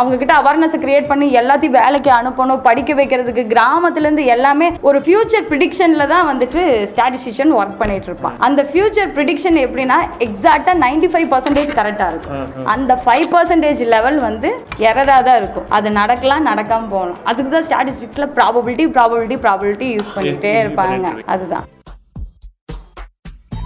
அவங்க கிட்ட அவேர்னஸ் கிரியேட் பண்ணி எல்லாத்தையும் வேலைக்கு அனுப்பணும் படிக்க வைக்கிறதுக்கு கிராமத்துல இருந்து எல்லாமே ஒரு ஃபியூச்சர் ப்ரிடிக்ஷன்ல தான் வந்துட்டு ஸ்டாட்டிஸ்டிஷியன் ஒர்க் பண்ணிட்டு இருப்பான். அந்த ஃபியூச்சர் ப்ரிடிக்ஷன் எப்படின்னா எக்ஸாக்டா நைன்டி ஃபைவ் பர்சன்டேஜ் கரெக்டா இருக்கும். அந்த ஃபைவ் பர்சன்டேஜ் லெவல் வந்து எரரா தான் இருக்கும். அது நடக்கலாம் நடக்காம போகலாம். அதுக்கு தான் ஸ்டாட்டிஸ்டிக்ஸ்ல ப்ராபபிலிட்டி ப்ராபபிலிட்டி ப்ராபபிலிட்டி யூஸ் பண்ணிட்டே இருப்பாங்க. அதுதான்.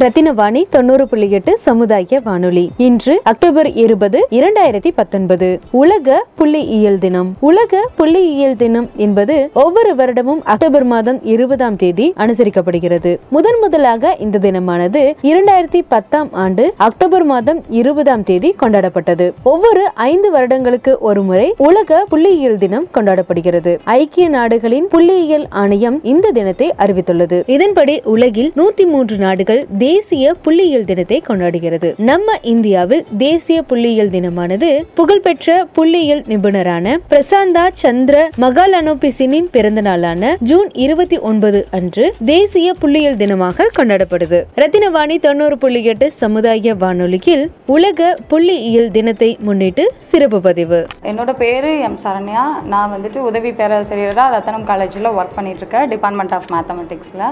ரத்தினவாணி தொண்ணூறு புள்ளி எட்டு சமுதாய வானொலி. இன்று அக்டோபர் இருபது இரண்டாயிரத்தி பத்தொன்பது. உலக புள்ளியியல் தினம். உலக புள்ளியியல் தினம் என்பது ஒவ்வொரு வருடமும் அக்டோபர் மாதம் இருபதாம் தேதி அனுசரிக்கப்படுகிறது. முதன் முதலாக இந்த தினமானது இரண்டாயிரத்தி பத்தாம் ஆண்டு அக்டோபர் மாதம் இருபதாம் தேதி கொண்டாடப்பட்டது. ஒவ்வொரு ஐந்து வருடங்களுக்கு ஒரு முறை உலக புள்ளியியல் தினம் கொண்டாடப்படுகிறது. ஐக்கிய நாடுகளின் புள்ளியியல் ஆணையம் இந்த தினத்தை அறிவித்துள்ளது. இதன்படி உலகில் நூத்தி மூன்று நாடுகள் தேசிய புள்ளியியல் தினத்தை கொண்டாடுகிறது. நம்ம இந்தியாவில் தேசிய புள்ளியியல் தினமானது புகழ்பெற்ற புள்ளியியல் நிபுணரான பிரசாந்தா சந்திர மகாலனோபிசினின் பிறந்த நாளான ஜூன் இருபத்தி ஒன்பது அன்று தேசிய புள்ளியியல் தினமாக கொண்டாடப்படுது. ரத்தினவாணி தொண்ணூறு புள்ளி எட்டு சமுதாய வானொலியில் உலக புள்ளியியல் தினத்தை முன்னிட்டு சிறப்பு பதிவு. என்னோட பேர் எம் சரண்யா. நான் வந்துட்டு உதவி பேராசிரியராக ரத்தனம் காலேஜில் ஒர்க் பண்ணிட்டு இருக்கேன் டிபார்ட்மெண்ட் ஆஃப் மேத்தமெட்டிக்ஸில்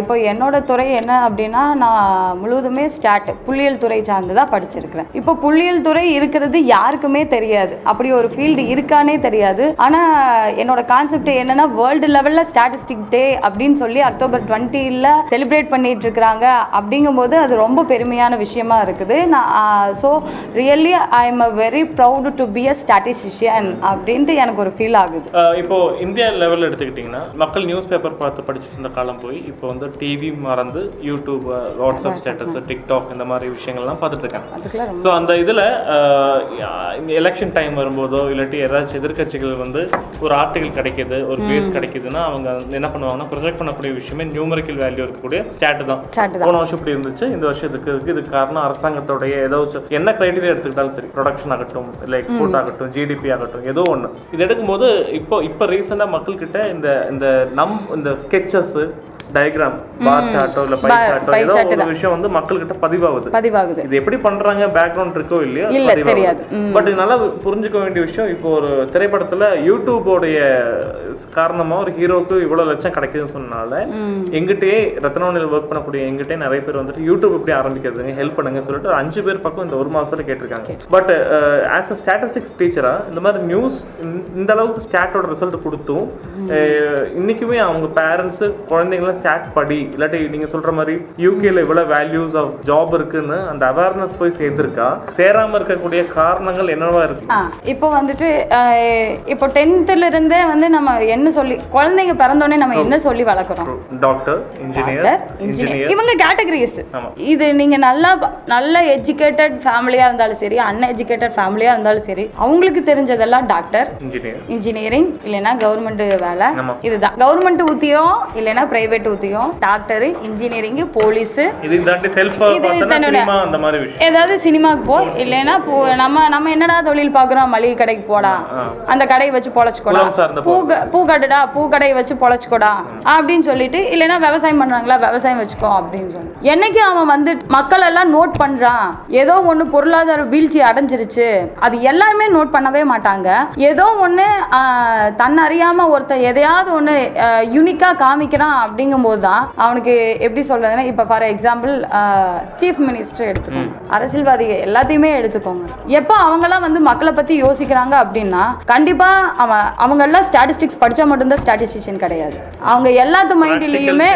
இப்போ என்னோட துறை என்ன அப்படின்னா நான் முழுவதுமே ஸ்டாட் புள்ளியியல் துறை சார்ந்து தான் படிச்சிருக்கிறேன். இப்போ புள்ளியியல் துறை இருக்கிறது யாருக்குமே தெரியாது. அப்படி ஒரு ஃபீல்டு இருக்கானே தெரியாது. ஆனால் என்னோட கான்செப்ட் என்னன்னா வேர்ல்டு லெவலில் ஸ்டாட்டிஸ்டிக் டே அப்படின்னு சொல்லி அக்டோபர் டுவெண்ட்டியில் செலிப்ரேட் பண்ணிட்டு இருக்கிறாங்க அப்படிங்கும்போது அது ரொம்ப பெருமையான விஷயமா இருக்குது. நான் so really I am a very proud to be a statistician அப்படின்ட்டு எனக்கு ஒரு ஃபீல் ஆகுது. இப்போ இந்தியா லெவலில் எடுத்துக்கிட்டிங்கன்னா மக்கள் நியூஸ் பேப்பர் பார்த்து படிச்சுட்டு இருந்த காலம் போய் இப்போ வந்து டிவி மறந்து யூடியூப் வாட்ஸ்அப் ஸ்டேட்டஸ் டிக்டாக் இந்த மாதிரி விஷயங்கள்லாம் பார்த்துட்டு ரொம்ப ஸோ அந்த இதில் இந்த எலெக்ஷன் டைம் வரும்போதோ இல்லாட்டி ஏதாச்சும் எதிர்க்கட்சிகள் வந்து ஒரு ஆர்டிகல் கிடைக்குது ஒரு பேஸ் கிடைக்குதுன்னா அவங்க என்ன பண்ணுவாங்கன்னா ப்ரொஜெக்ட் பண்ணக்கூடிய விஷயமே நியூமரிக்கல் வேல்யூ இருக்கக்கூடிய சேட்டு தான். போன வருஷம் இப்படி இருந்துச்சு இந்த வருஷம் இதுக்கு இருக்கு இதுக்கு காரணம் அரசாங்கத்தோடைய ஏதாச்சும் என்ன கிரைட்டீரியா எடுத்துக்கிட்டாலும் சரி ப்ரொடக்ஷன் ஆகட்டும் இல்லை எக்ஸ்போர்ட் ஆகட்டும் ஜிடிபி ஆகட்டும் ஏதோ ஒன்று இது எடுக்கும்போது இப்போ இப்போ ரீசெண்டாக மக்கள்கிட்ட இந்த இந்த நம் இந்த ஸ்கெச்சஸ் டயக்ராம் பார் சார்ட்டோ இல்லை பை சார்ட்டோ ஏதோ ஒரு விஷயம் வந்து மக்கள்கிட்ட பதிவாகுது. பதிவாகுது. இது எப்படி பண்றாங்க? பேக்ரவுண்ட் இருக்கோ இல்லையோ இல்ல, தெரியாது. பட் நல்லா புரிஞ்சுக்க வேண்டிய விஷயம் இப்போ ஒரு திரைப்படத்துல யூடியூபோடைய காரணமா ஒரு ஹீரோக்கு இவ்வளவு லட்சம் கிடைக்குதுன்னு சொன்னால எங்கிட்டயே ரத்னவனில் ஒர்க் பண்ணக்கூடிய எங்கிட்டே நிறைய பேர் வந்துட்டு யூடியூப் எப்படி ஆரம்பிக்கிறதுங்க ஹெல்ப் பண்ணுங்க சொல்லிட்டு ஒரு அஞ்சு பேர் பக்கம் இந்த ஒரு மாசத்துல கேட்டிருக்காங்க. பட் ஆஸ் அ ஸ்டாட்டிஸ்டிக்ஸ் டீச்சரா இந்த மாதிரி நியூஸ் இந்த அளவுக்கு ஸ்டாட்டோட ரிசல்ட் கொடுத்தும் அஹ், இன்னைக்குமே அவங்க பேரண்ட்ஸ் குழந்தைங்களாம் ஸ்டாட் படி இல்லாட்டி நீங்க சொல்ற மாதிரி யூகேல இவ்வளவு வேல்யூஸ் ஆஃப் ஜாப் இருக்குன்னு அந்த அவேர்னஸ் போய் சேர்ந்திருக்கா? சேராம இருக்கக்கூடிய காரணங்கள் என்னவா இருக்கு? இப்போ வந்துட்டு இப்போ டென்த்துல இருந்தே வந்து நம்ம என்ன சொல்லி குழந்தைங்க பிறந்தோடனே நம்ம என்ன சொல்லி வளர்க்குறோம்? டாக்டர் இன்ஜினியர் இன்ஜினியர் இவங்க கேட்டகரிஸ். இது நீங்க நல்லா நல்ல எஜுகேட்டட் ஃபேமிலியா இருந்தாலும் சரி அன்எஜுகேட்டட் ஃபேமிலியா இருந்தாலும் சரி அவங்களுக்கு தெரிஞ்சதெல்லாம் டாக்டர் இன்ஜினியர் இன்ஜினியரிங் இல்லைன்னா கவர்மெண்ட் வேலை. இதுதான். கவர்மெண்ட் ஊத்தியம் இல்லைன்னா பிரைவேட் ஊத்தியம் டாக்டர் இன்ஜினியரிங் போலீஸ் இது தாண்டி செல்ஃப் அந்த மாதிரி ஏதாவது சினிமாக்கு போ இல்லைன்னா நம்ம நம்ம என்னடா தொழில் பார்க்குறோம்? மளிகை கடைக்கு போடா. அந்த கடையை வச்சு பொழைச்சிக்கோடா. பூ பூ கட்டுடா பூ கடையை வச்சு பொழைச்சிக்கோடா. அப்படின்னு சொல்லிட்டு இல்லைன்னா விவசாயம் பண்றாங்களா? விவசாயம் வச்சுக்கோ அப்படின்னு சொல்லி. என்னைக்கு அவன் வந்து மக்கள் எல்லாம் நோட் பண்றான்? ஏதோ ஒண்ணு பொருளாதார வீழ்ச்சி அடைஞ்சிருச்சு. அது எல்லாருமே நோட் பண்ணவே மாட்டாங்க. ஏதோ ஒண்ணு தன்னறியாம ஒருத்தன் எதையாவது ஒண்ணு யூனிக்கா காமிக்கிறான் அப்படிங்கும்போது தான் அவனுக்கு எப்படி சொல்றதுன்னா இப்போ ஃபார் எக்ஸாம்பிள் சீஃப் மினிஸ்டர் எடுத்துக்கோங்க. அரசியல்வாதிகள் எல்லாத்தையுமே எடுத்துக்கோங்க. எப்போ அவங்கெல்லாம் வந்து மக்களை பத்தி யோசிக்கிறாங்க அப்படின்னா கண்டிப்பா அவன் அவங்க எல்லாம் ஸ்டாட்டிஸ்டிக்ஸ் படிச்சா மட்டும்தான் ஸ்டாட்டிஸ்டிஷியன் கிடையாது. அவங்க எல்லாத்து மைண்ட்லயுமே.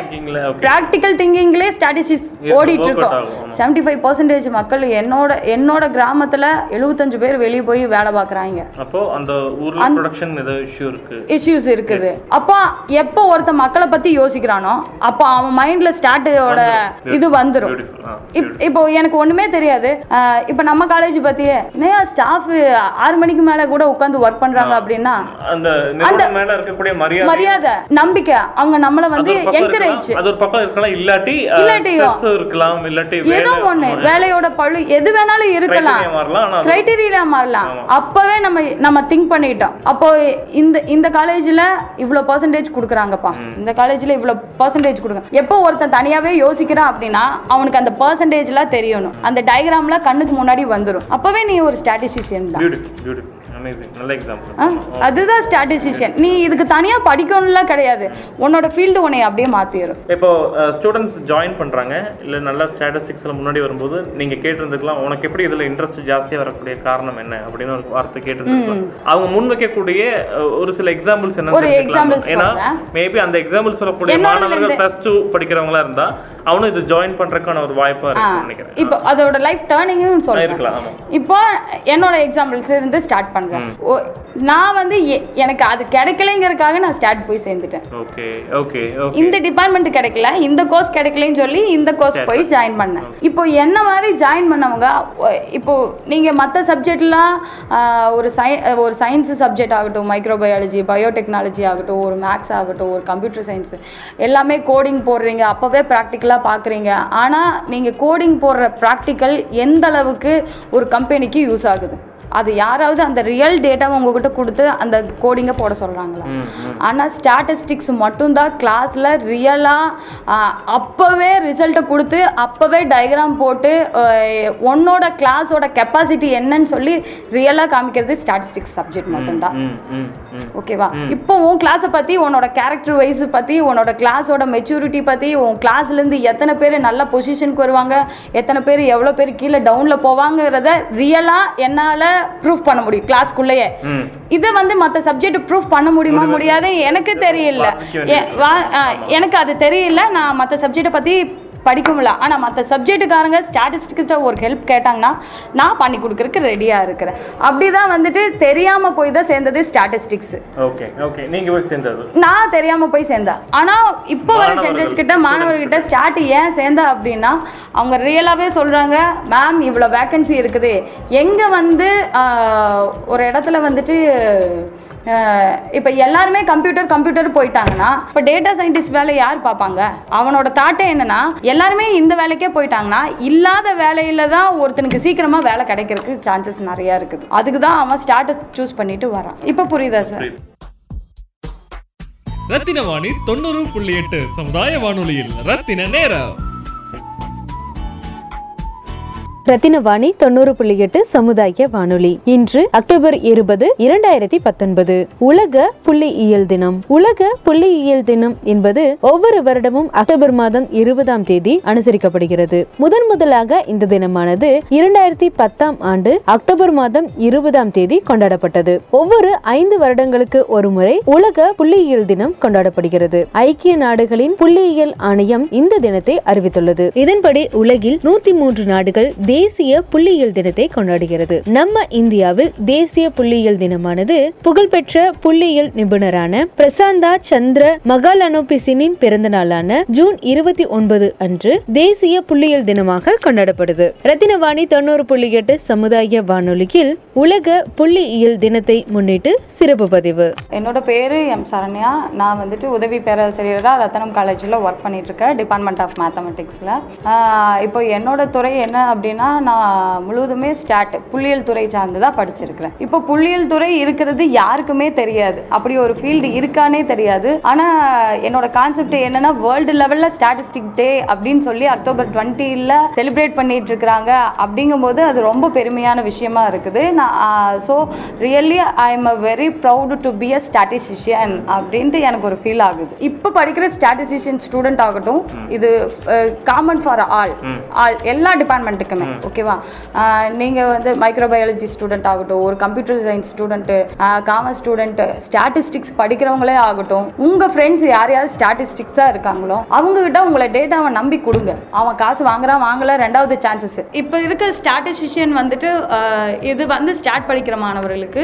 ப்ராக்டிக்கல் திங்கிங்லே ஸ்டாட்டிஸ்டிக்ஸ் ஓடிட்டு இருக்கோம். செவன்டி ஃபைவ் பர்சன்டேஜ் மக்கள் என்னோட என்னோட கிராமத்துல எழுபத்தஞ்சு பேர் வெளியே போய் வேலை பார்க்குறாங்க அப்போ அந்த இஷ்யூஸ் இருக்குது. அப்போ எப்போ ஒருத்த மக்களை பத்தி யோசிக்கிறானோ அப்போ அவன் மைண்ட்ல ஸ்டார்ட்டோட இது வந்துடும் இப்போ எனக்கு ஒண்ணுமே தெரியாது. இப்போ நம்ம காலேஜ் பத்தியே என்னையா ஸ்டாஃப் ஆறு மணிக்கு மேல கூட உட்காந்து ஒர்க் பண்றாங்க அப்படின்னா? அந்த மேல இருக்கக்கூடிய மரியாதை. மரியாதை நம்பிக்கை அவங்க நம்மள வந்து என்கரேஜ். அது ஒரு பக்கம் இருக்கலாம். இல்லாட்டி இல்லாட்டியும். இருக்கலாம். இல்லாட்டி ஏதோ ஒண்ணு வேலையோட பழு எது வேணாலும் இருக்கலாம். கிரைட்டீரியா மாறலாம். அப்பவே நம்ம நம்ம திங்க் பண்ணிட்டோம். அப்போ இந்த இந்த காலேஜ்ல இவ்வளவு பர்சன்டேஜ் கொடுக்குறாங்கப்பா. இந்த காலேஜ்ல இவ்வளவு பர்சன்டேஜ் கொடுக்குறாங்க எப்போ ஒருத்தன் தனியாவே யோசிக்கிறான் அப்படின்னா அவனுக்கு அந்த பர்சன்டேஜ்லாம் தெரியணும். அந்த டயக்ராம்லாம் கண்ணுக்கு முன்னாடி வந்துடும் அப்பவே நீ ஒரு ஸ்டாட்டிஸ்டிஷியன் தான். அதுதான் ஸ்டாட்டிஸ்டிஷியன் நீ இதுக்கு தனியாக படிக்கணும்லாம் கிடையாது. உன்னோட ஃபீல்டு உன்னை அப்படியே மாற்றிடும் இப்போ ஸ்டூடெண்ட்ஸ் ஜாயின் பண்றாங்க இல்ல நல்ல ஸ்டாட்டிஸ்டிக்ஸ்ல முன்னாடி வரும்போது நீங்க கேட்டிருந்துக்கலாம் உனக்கு எப்படி இதுல இன்ட்ரெஸ்ட் ஜாஸ்தியா வரக்கூடிய காரணம் என்ன அப்படின்னு ஒரு வார்த்தை கேட்டிருந்துருக்கலாம். அவங்க முன் வைக்கக்கூடிய ஒரு சில எக்ஸாம்பிள்ஸ் என்ன ஒரு examples ஏன்னா. மேபி அந்த எக்ஸாம்பிள் சொல்லக்கூடிய மாணவர்கள் பிளஸ் டூ படிக்கிறவங்களா இருந்தா அவனும் இது ஜாயின் பண்றதுக்கான ஒரு வாய்ப்பா நினைக்கிறேன். இப்போ அதோட லைஃப் டேர்னிங்னு ஆமா. இப்போ என்னோட எக்ஸாம்பிள்ஸ் இருந்து ஸ்டார்ட் பண்றேன். நான் வந்து எனக்கு அது கிடைக்கலைங்கிறதுக்காக நான் ஸ்டார்ட் போய் சேர்ந்துட்டேன். ஓகே ஓகே இந்த டிபார்ட்மெண்ட் கிடைக்கல இந்த கோர்ஸ் கிடைக்கலன்னு சொல்லி இந்த கோர்ஸ் போய் ஜாயின் பண்ணேன். இப்போ என்ன மாதிரி ஜாயின் பண்ணவங்க இப்போ நீங்கள் மற்ற சப்ஜெக்ட்லாம் ஒரு சை ஒரு சயின்ஸ் சப்ஜெக்ட் ஆகட்டும் மைக்ரோபயாலஜி பயோடெக்னாலஜி ஆகட்டும் ஒரு மேக்ஸ் ஆகட்டும் ஒரு கம்ப்யூட்டர் சயின்ஸ் எல்லாமே கோடிங் போடுறீங்க அப்போவே ப்ராக்டிக்கலாக பார்க்குறீங்க ஆனால் நீங்கள் கோடிங் போடுற ப்ராக்டிக்கல் எந்த அளவுக்கு ஒரு கம்பெனிக்கு யூஸ் ஆகுது? அது யாராவது அந்த ரியல் டேட்டாவை உங்ககிட்ட கொடுத்து அந்த கோடிங்கை போட சொல்கிறாங்களா ஆனால் ஸ்டாட்டிஸ்டிக்ஸ் மட்டும்தான் கிளாஸில் ரியலாக அப்போவே ரிசல்ட்டை கொடுத்து அப்போவே டயக்ராம் போட்டு உன்னோட கிளாஸோட கெப்பாசிட்டி என்னன்னு சொல்லி ரியலாக காமிக்கிறது ஸ்டாட்டிஸ்டிக்ஸ் சப்ஜெக்ட் மட்டும்தான். ஓகேவா இப்போ உன் கிளாஸை பற்றி உன்னோட கேரக்டர் வைஸ் பற்றி உன்னோட கிளாஸோட மெச்சூரிட்டி பற்றி உன் கிளாஸ்லேருந்து எத்தனை பேர் நல்ல பொசிஷனுக்கு வருவாங்க எத்தனை பேர் எவ்வளோ பேர் கீழே டவுனில் போவாங்கிறத ரியலாக என்னால் ப்ரூஃப் பண்ண முடியும் கிளாஸ்க்குள்ளேயே இதை வந்து மற்ற சப்ஜெக்ட் ப்ரூஃப் பண்ண முடியுமா முடியாது. எனக்கு தெரியல. எனக்கு அது தெரியல. நான் மற்ற சப்ஜெக்டை பற்றி படிக்க முடியல ஆனால் மற்ற சப்ஜெக்ட்டுக்காரங்க ஸ்டாட்டிஸ்டிக்ஸ்ட ஒரு ஹெல்ப் கேட்டாங்கன்னா நான் பண்ணி கொடுக்கறதுக்கு ரெடியாக இருக்கிறேன். அப்படி தான் வந்துட்டு தெரியாமல் போய் தான் சேர்ந்தது ஸ்டாட்டிஸ்டிக்ஸ் ஓகே ஓகே நீங்க போய் சேர்ந்தது? நான் தெரியாமல் போய் சேர்ந்தேன். ஆனால் இப்போ வர மாணவர்கள். ஜென்ரேஷன் கிட்ட students மாணவர்கிட்ட ஸ்டார்ட் ஏன் சேர்ந்தா அப்படின்னா அவங்க ரியலாகவே சொல்கிறாங்க மேம் இவ்வளோ வேக்கன்சி இருக்குது. எங்கே வந்து ஒரு இடத்துல வந்துட்டு இப்போ எல்லாருமே கம்ப்யூட்டர் கம்ப்யூட்டர் போயிட்டாங்கன்னா இப்போ டேட்டா சயின்டிஸ்ட் வேலை யார் பார்ப்பாங்க? அவனோட தாட்டே என்னன்னா எல்லாருமே இந்த வேலைக்கே போயிட்டாங்கன்னா இல்லாத வேலையில தான் ஒருத்தனுக்கு சீக்கிரமாக வேலை கிடைக்கிறதுக்கு சான்சஸ் நிறையா இருக்குது. அதுக்கு தான் அவன் ஸ்டார்டஸ் சூஸ் பண்ணிட்டு வரான். இப்போ புரியுதா சார் ரத்தின வாணி தொண்ணூறு புள்ளி எட்டு சமுதாய வானொலியில் ரத்தின நேரம். ரத்தினவாணி தொண்ணூறு புள்ளி எட்டு சமுதாய வானொலி. இன்று அக்டோபர் இருபது இரண்டாயிரத்தி பத்தொன்பது. உலக புள்ளியியல் தினம். உலக புள்ளியியல் தினம் என்பது ஒவ்வொரு வருடமும் அக்டோபர் மாதம் இருபதாம் தேதி அனுசரிக்கப்படுகிறது. முதன் முதலாக இந்த தினமானது இரண்டாயிரத்தி பத்தாம் ஆண்டு அக்டோபர் மாதம் இருபதாம் தேதி கொண்டாடப்பட்டது. ஒவ்வொரு ஐந்து வருடங்களுக்கு ஒரு முறை உலக புள்ளியியல் தினம் கொண்டாடப்படுகிறது. ஐக்கிய நாடுகளின் புள்ளியியல் ஆணையம் இந்த தினத்தை அறிவித்துள்ளது. இதன்படி உலகில் நூத்தி மூன்று நாடுகள் தேசிய புள்ளியியல் தினத்தை கொண்டாடுகிறது. நம்ம இந்தியாவில் தேசிய புள்ளியியல் தினமானது புகழ்பெற்ற புள்ளியியல் நிபுணரான பிரசாந்தா சந்திர மகாலனோபிசினின் பிறந்த நாளான ஜூன் இருபத்தி ஒன்பது அன்று தேசிய புள்ளியியல் தினமாக கொண்டாடப்படுது. ரத்தினவாணி தொண்ணூறு புள்ளி எட்டு சமுதாய வானொலியில் உலக புள்ளியியல் தினத்தை முன்னிட்டு சிறப்பு பதிவு. என்னோட பேர் எம் சரண்யா. நான் வந்துட்டு உதவி பேராசிரியராக ரத்தனம் காலேஜில் ஒர்க் பண்ணிகிட்ருக்கேன் டிபார்ட்மெண்ட் ஆஃப் மேத்தமெட்டிக்ஸில் இப்போ என்னோட துறை என்ன அப்படின்னா நான் முழுவதுமே ஸ்டாட் புள்ளியியல் துறை சார்ந்து தான் படிச்சிருக்கிறேன். இப்போ புள்ளியியல் துறை இருக்கிறது யாருக்குமே தெரியாது. அப்படி ஒரு ஃபீல்டு இருக்கானே தெரியாது. ஆனால் என்னோட கான்செப்ட் என்னன்னா வேர்ல்டு லெவலில் ஸ்டாட்டிஸ்டிக் டே அப்படின்னு சொல்லி அக்டோபர் டுவெண்ட்டியில் செலிப்ரேட் பண்ணிட்டு இருக்கிறாங்க அப்படிங்கும்போது அது ரொம்ப பெருமையான விஷயமா இருக்குது. நான் so really I am a very proud to be a statistician அப்படின்ட்டு எனக்கு ஒரு ஃபீல் ஆகுது. இப்போ படிக்கிற ஸ்டாட்டிஸ்டிஷியன் ஸ்டூடெண்ட் ஆகட்டும் இது காமன் ஃபார் ஆல் ஆல் எல்லா டிபார்ட்மெண்ட்டுக்குமே ஓகேவா? நீங்கள் வந்து மைக்ரோபயாலஜி ஸ்டூடெண்ட் ஆகட்டும் ஒரு computer science student commerce student statistics படிக்கிறவங்களே ஆகட்டும் உங்கள் ஃப்ரெண்ட்ஸ் யார் யார் ஸ்டாட்டிஸ்டிக்ஸாக இருக்காங்களோ அவங்ககிட்ட உங்களை டேட்டாவை நம்பி கொடுங்க. அவன் காசு வாங்குறான் வாங்கல ரெண்டாவது சான்சஸ் இப்போ இருக்க ஸ்டாட்டிஸ்டிஷியன் வந்துட்டு இது வந்து ஸ்டார்ட் படிக்கிற மாணவர்களுக்கு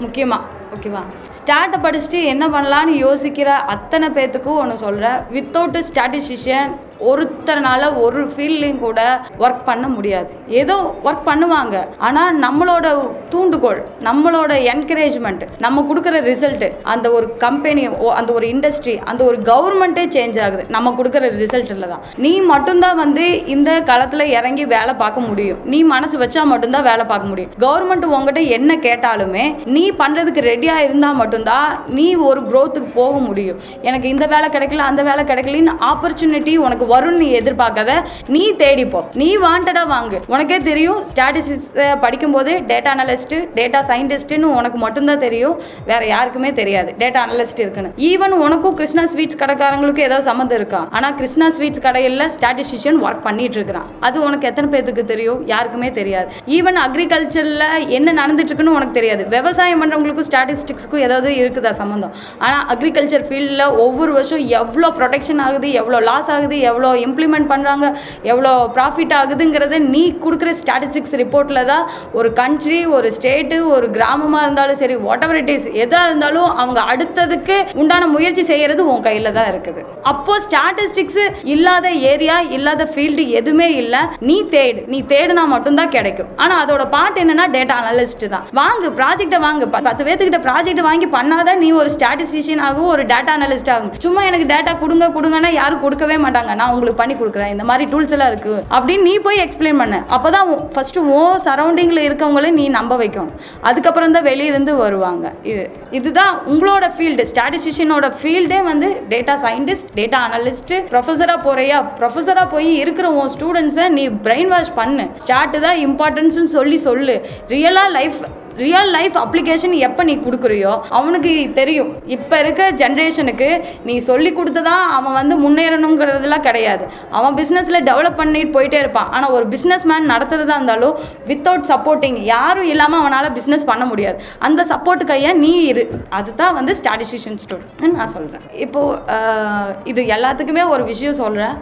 முக்கியமாக ஓகேவா? ஸ்டார்ட்டை படிச்சுட்டு என்ன பண்ணலான்னு யோசிக்கிற அத்தனை பேர்த்துக்கும் ஒன்று சொல்கிறேன் வித்தவுட் ஸ்டாட்டிஸ்டிஷியன் ஒருத்தர்னால ஒரு ஃபீல்ட்லையும் கூட ஒர்க் பண்ண முடியாது. ஏதோ ஒர்க் பண்ணுவாங்க. ஆனால் நம்மளோட தூண்டுகோல் நம்மளோட என்கரேஜ்மெண்ட் நம்ம கொடுக்குற ரிசல்ட்டு அந்த ஒரு கம்பெனி அந்த ஒரு இண்டஸ்ட்ரி அந்த ஒரு கவர்மெண்ட்டே சேஞ்ச் ஆகுது. நம்ம கொடுக்குற ரிசல்ட்டில் தான். நீ மட்டும்தான் வந்து இந்த காலத்தில் இறங்கி வேலை பார்க்க முடியும். நீ மனசு வச்சா மட்டும்தான் வேலை பார்க்க முடியும். கவர்மெண்ட் உங்ககிட்ட என்ன கேட்டாலுமே நீ பண்ணுறதுக்கு ரெடியாக இருந்தால் மட்டும்தான் நீ ஒரு க்ரோத்துக்கு போக முடியும். எனக்கு இந்த வேலை கிடைக்கல அந்த வேலை கிடைக்கலன்னு ஆப்பர்ச்சுனிட்டி உனக்கு வரும்னு நீ எதிர்பார்க்காத நீ தேடிப்போ நீ வாண்டடாக வாங்கு. உனக்கே தெரியும் ஸ்டாட்டிஸ்டிக்ஸ் படிக்கும்போது டேட்டா அனலிஸ்ட்டு டேட்டா சயின்டிஸ்ட்னு உனக்கு மட்டும்தான் தெரியும். வேற யாருக்குமே தெரியாது டேட்டா அனலிஸ்ட் இருக்குன்னு. ஈவன் உனக்கும் கிருஷ்ணா ஸ்வீட்ஸ் கடைக்காரங்களுக்கும் ஏதாவது சம்மந்தம் இருக்கா? ஆனால் கிருஷ்ணா ஸ்வீட்ஸ் கடையில் ஸ்டாட்டிஸ்டிஷியன் ஒர்க் பண்ணிட்டு இருக்கிறான். அது உனக்கு எத்தனை பேர்த்துக்கு தெரியும்? யாருக்குமே தெரியாது. ஈவன் அக்ரிகல்ச்சரில் என்ன நடந்துட்டு இருக்குன்னு உனக்கு தெரியாது. விவசாயம் பண்றவங்களுக்கும் ஸ்டாட்டிஸ்டிக்ஸ்க்கும் ஏதாவது இருக்குதா சம்மந்தம் ஆனால் அக்ரிகல்ச்சர் ஃபீல்டில் ஒவ்வொரு வருஷம் எவ்வளோ ப்ரொடெக்ஷன் ஆகுது எவ்வளோ லாஸ் ஆகுது எவ்வளோ இம்ப்ளிமெண்ட் பண்ணுறாங்க எவ்வளோ ப்ராஃபிட் ஆகுதுங்கிறத நீ கொடுக்குற ஸ்டாட்டிஸ்டிக்ஸ் ரிப்போர்ட்டில் தான் ஒரு கண்ட்ரி ஒரு ஸ்டேட்டு ஒரு கிராமமாக இருந்தாலும் சரி வாட் எவர் இட் இஸ் எதாக இருந்தாலும் அவங்க அடுத்ததுக்கு உண்டான முயற்சி செய்கிறது உன் கையில் தான் இருக்குது. அப்போது ஸ்டாட்டிஸ்டிக்ஸ் இல்லாத ஏரியா இல்லாத ஃபீல்டு எதுவுமே இல்லை. நீ தேடு. நீ தேடுனா மட்டும்தான் கிடைக்கும். ஆனால் அதோட பார்ட் என்னன்னா டேட்டா அனலிஸ்ட் தான். வாங்கு ப்ராஜெக்ட்டை வாங்கு. பத்து பேர்த்துக்கிட்ட இந்த ப்ராஜெக்ட் வாங்கி பண்ணாதான் நீ ஒரு ஸ்டாட்டிஸ்டிஷியன் ஆகும் ஒரு டேட்டா அனலிஸ்ட் ஆகும். சும்மா எனக்கு டேட்டா கொடுங்க கொடுங்கன்னா யாரும் கொடுக்கவே மாட்டாங்க. நான் உங்களுக்கு பண்ணி கொடுக்குறேன். இந்த மாதிரி டூல்ஸ் எல்லாம் இருக்கு. அப்படின்னு நீ போய் எக்ஸ்பிளைன் பண்ண. அப்பதான் ஃபர்ஸ்ட் ஓ சரௌண்டிங்ல இருக்கவங்கள நீ நம்ப வைக்கணும். அதுக்கப்புறம் தான் வெளிய இருந்து வருவாங்க. இது இதுதான் உங்களோட ஃபீல்டு ஸ்டாட்டிஸ்டிஷியனோட ஃபீல்டே வந்து டேட்டா சயின்டிஸ்ட் டேட்டா அனலிஸ்ட் ப்ரொஃபஸரா போறியா? ப்ரொஃபஸரா போய் இருக்கிற உன் ஸ்டூடெண்ட்ஸை நீ பிரெயின் வாஷ் பண்ணு. ஸ்டார்ட் தான் இம்பார்ட்டன்ஸ்னு சொல்லி சொல்லு. ரியலா லைஃப் ரியல் லைஃப் அப்ளிகேஷன் எப்போ நீ கொடுக்குறியோ அவனுக்கு தெரியும். இப்போ இருக்க ஜென்ரேஷனுக்கு நீ சொல்லி கொடுத்ததான் அவன் வந்து முன்னேறணுங்கிறதுலாம் கிடையாது. அவன் பிஸ்னஸில் டெவலப் பண்ணிட்டு போயிட்டே இருப்பான். ஆனால் ஒரு பிஸ்னஸ் மேன் நடத்துறதா இருந்தாலும் வித்தவுட் சப்போர்ட்டிங் யாரும் இல்லாமல் அவனால் பிஸ்னஸ் பண்ண முடியாது. அந்த சப்போர்ட்டு கையை நீ இரு. அதுதான் வந்து ஸ்டாட்டிஸ்டிஷியன் ஸ்டூடெண்ட் நான் சொல்கிறேன் இப்போது இது எல்லாத்துக்குமே ஒரு விஷயம் சொல்கிறேன்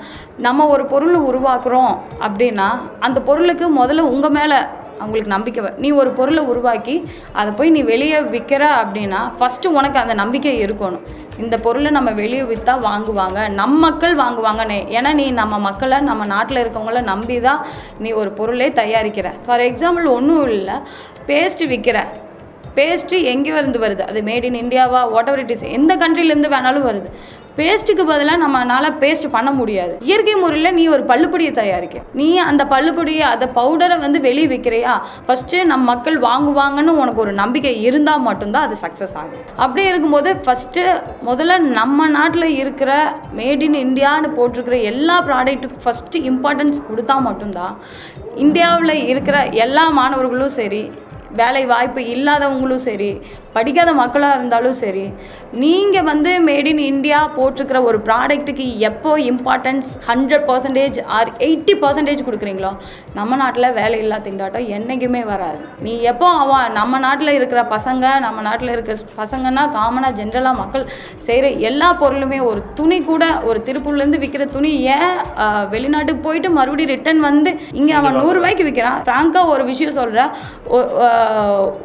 நம்ம ஒரு பொருள் உருவாக்குறோம் அப்படின்னா அந்த பொருளுக்கு முதல்ல உங்கள் மேலே அவங்களுக்கு நம்பிக்கை நீ ஒரு பொருளை உருவாக்கி அதை போய் நீ வெளியே விற்கிற அப்படின்னா ஃபஸ்ட்டு உனக்கு அந்த நம்பிக்கை இருக்கணும். இந்த பொருளை நம்ம வெளியே விற்றா வாங்குவாங்க. நம் மக்கள் வாங்குவாங்கன்னு. ஏன்னா நீ நம்ம மக்களை நம்ம நாட்டில் இருக்கவங்கள நம்பி தான் நீ ஒரு பொருளே தயாரிக்கிற. ஃபார் எக்ஸாம்பிள் ஒன்றும் இல்லை. பேஸ்ட்டு விற்கிற பேஸ்ட்டு எங்கே இருந்து வருது? அது மேட் இன் இந்தியாவா வாட் எவர் இட் இஸ் எந்த கண்ட்ரிலேருந்து வேணாலும் வருது. பேஸ்ட்டுக்கு பதிலாக நம்மளால் பேஸ்ட் பண்ண முடியாது. இயற்கை முறையில் நீ ஒரு பள்ளுப்பொடியை தயாரிக்க. நீ அந்த பள்ளுப்பொடியை அந்த பவுடரை வந்து வெளியே விற்கிறியா ஃபஸ்ட்டு நம்ம மக்கள் வாங்குவாங்கன்னு உனக்கு ஒரு நம்பிக்கை இருந்தால் மட்டும்தான் அது சக்ஸஸ் ஆகும். அப்படி இருக்கும்போது ஃபஸ்ட்டு முதல்ல நம்ம நாட்டில் இருக்கிற மேட் இன் இந்தியான்னு போட்டிருக்கிற எல்லா ப்ராடக்ட்டுக்கும் ஃபஸ்ட்டு இம்பார்ட்டன்ஸ் கொடுத்தா மட்டும்தான் இந்தியாவில் இருக்கிற எல்லா மாணவர்களும் சரி வேலை வாய்ப்பு இல்லாதவங்களும் சரி படிக்காத மக்களாக இருந்தாலும் சரி நீங்கள் வந்து மேட் இன் இந்தியா போட்டிருக்கிற ஒரு ப்ராடக்ட்டுக்கு எப்போ importance hundred percentage or eighty percentage கொடுக்குறீங்களோ நம்ம நாட்டில் வேலை இல்லா திண்டாட்டம் என்றைக்குமே வராது. நீ எப்போ அவன் நம்ம நாட்டில் இருக்கிற பசங்க நம்ம நாட்டில் இருக்கிற பசங்கன்னா காமனாக ஜென்ரலாக மக்கள் செய்கிற எல்லா பொருளுமே ஒரு துணி கூட ஒரு திருப்பூர்லேருந்து விற்கிற துணி ஏன் வெளிநாட்டுக்கு போயிட்டு மறுபடியும் ரிட்டர்ன் வந்து இங்கே அவன் நூறுரூவாய்க்கு விற்கிறான் ஃப்ராங்காக ஒரு விஷயம் சொல்கிறேன்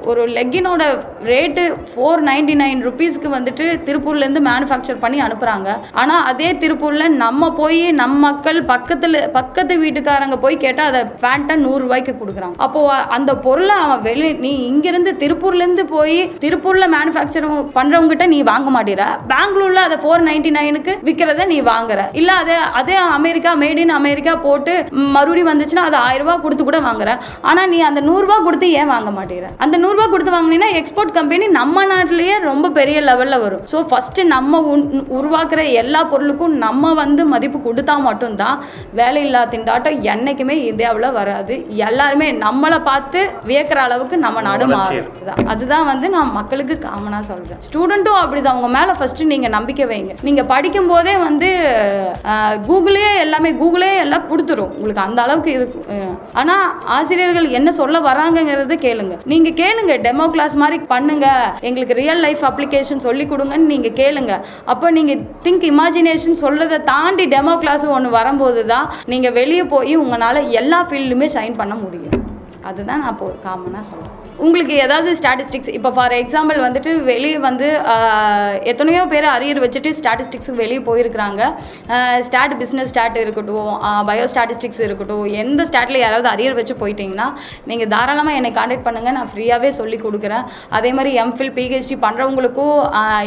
ஒரு லெக்கினோட ரேட்டு ஃபோர் நைன்டி நைன் ருபீஸ்க்கு வந்துட்டு திருப்பூர்லேருந்து மேனுஃபேக்சர் பண்ணி அனுப்புகிறாங்க ஆனால் அதே திருப்பூரில் நம்ம போய் நம்ம மக்கள் பக்கத்தில் பக்கத்து வீட்டுக்காரங்க போய் கேட்டால் அதை பேண்ட்டை நூறுரூவாய்க்கு கொடுக்குறாங்க. அப்போது அந்த பொருளை அவன் வெளி நீ இங்கேருந்து திருப்பூர்லேருந்து போய் திருப்பூரில் மேனுஃபேக்சர் பண்ணுறவங்ககிட்ட நீ வாங்க மாட்டேற. பெங்களூரில் அதை ஃபோர் நைன்டி நைனுக்கு விற்கிறத நீ வாங்குற. இல்லை அதே அதே அமெரிக்கா மேட் இன் அமெரிக்கா போட்டு மறுபடியும் வந்துச்சுன்னா அது ஆயிரம் ரூபாய் கொடுத்து கூட வாங்குற. ஆனால் நீ அந்த நூறுரூவா கொடுத்து ஏன் வாங்க மாட்டேற? அந்த நூறுரூவா கொடுத்து வாங்கினீங்கன்னா எக்ஸ்போர்ட் கம்பெனி நம்ம நாட்டிலேயே ரொம்ப பெரிய லெவலில் வரும். ஸோ ஃபஸ்ட்டு நம்ம உருவாக்குற எல்லா பொருளுக்கும் நம்ம வந்து மதிப்பு கொடுத்தா மட்டும்தான் வேலையில்லா திண்டாட்டம் என்னைக்குமே இந்தியாவில் வராது. எல்லாருமே நம்மளை பார்த்து வியக்கிற அளவுக்கு நம்ம நாடு மாறும். அதுதான். வந்து நான் மக்களுக்கு காமனாக சொல்கிறேன் ஸ்டூடெண்ட்டும் அப்படிதான். உங்க மேலே ஃபஸ்ட்டு நீங்கள் நம்பிக்கை வைங்க. நீங்கள் படிக்கும்போதே வந்து ஆஹ், கூகுளே எல்லாமே கூகுளே எல்லாம் கொடுத்துரும் உங்களுக்கு அந்த அளவுக்கு இருக்கும் அஹ், ஆனா ஆசிரியர்கள் என்ன சொல்ல வராங்கங்கிறத கேளுங்க. நீங்க கேளுங்க. டெமோ கிளாஸ் மாதிரி பண்ணுங்க. எங்களுக்கு ரியல் லைஃப் அப்ளிகேஷன் சொல்லி கொடுங்கன்னு நீங்க கேளுங்க. அப்போ நீங்கள் திங்க் இமேஜினேஷன் சொல்றதை தாண்டி டெமோ கிளாஸ் ஒன்று வரும்போது தான் நீங்கள் வெளியே போய் உங்களால எல்லா ஃபீல்டுமே ஷைன் பண்ண முடியும். அதுதான் நான் இப்போ காமனாக சொல்கிறேன் உங்களுக்கு ஏதாவது ஸ்டாட்டிஸ்டிக்ஸ் இப்போ ஃபார் எக்ஸாம்பிள் வந்துட்டு வெளியே வந்து எத்தனையோ பேர் அரியர் வச்சுட்டு ஸ்டாட்டிஸ்டிக்ஸுக்கு வெளியே போயிருக்கிறாங்க. ஸ்டாட் பிஸ்னஸ் ஸ்டாட் இருக்கட்டும் பயோ ஸ்டாட்டிஸ்டிக்ஸ் இருக்கட்டும் எந்த ஸ்டாட்டில் யாராவது அரியர் வச்சு போயிட்டீங்கன்னா நீங்கள் தாராளமாக என்னை காண்டாக்ட் பண்ணுங்கள் நான் ஃப்ரீயாகவே சொல்லி கொடுக்குறேன். அதே மாதிரி எம்ஃபில் பிஹெச்டி பண்ணுறவங்களுக்கும்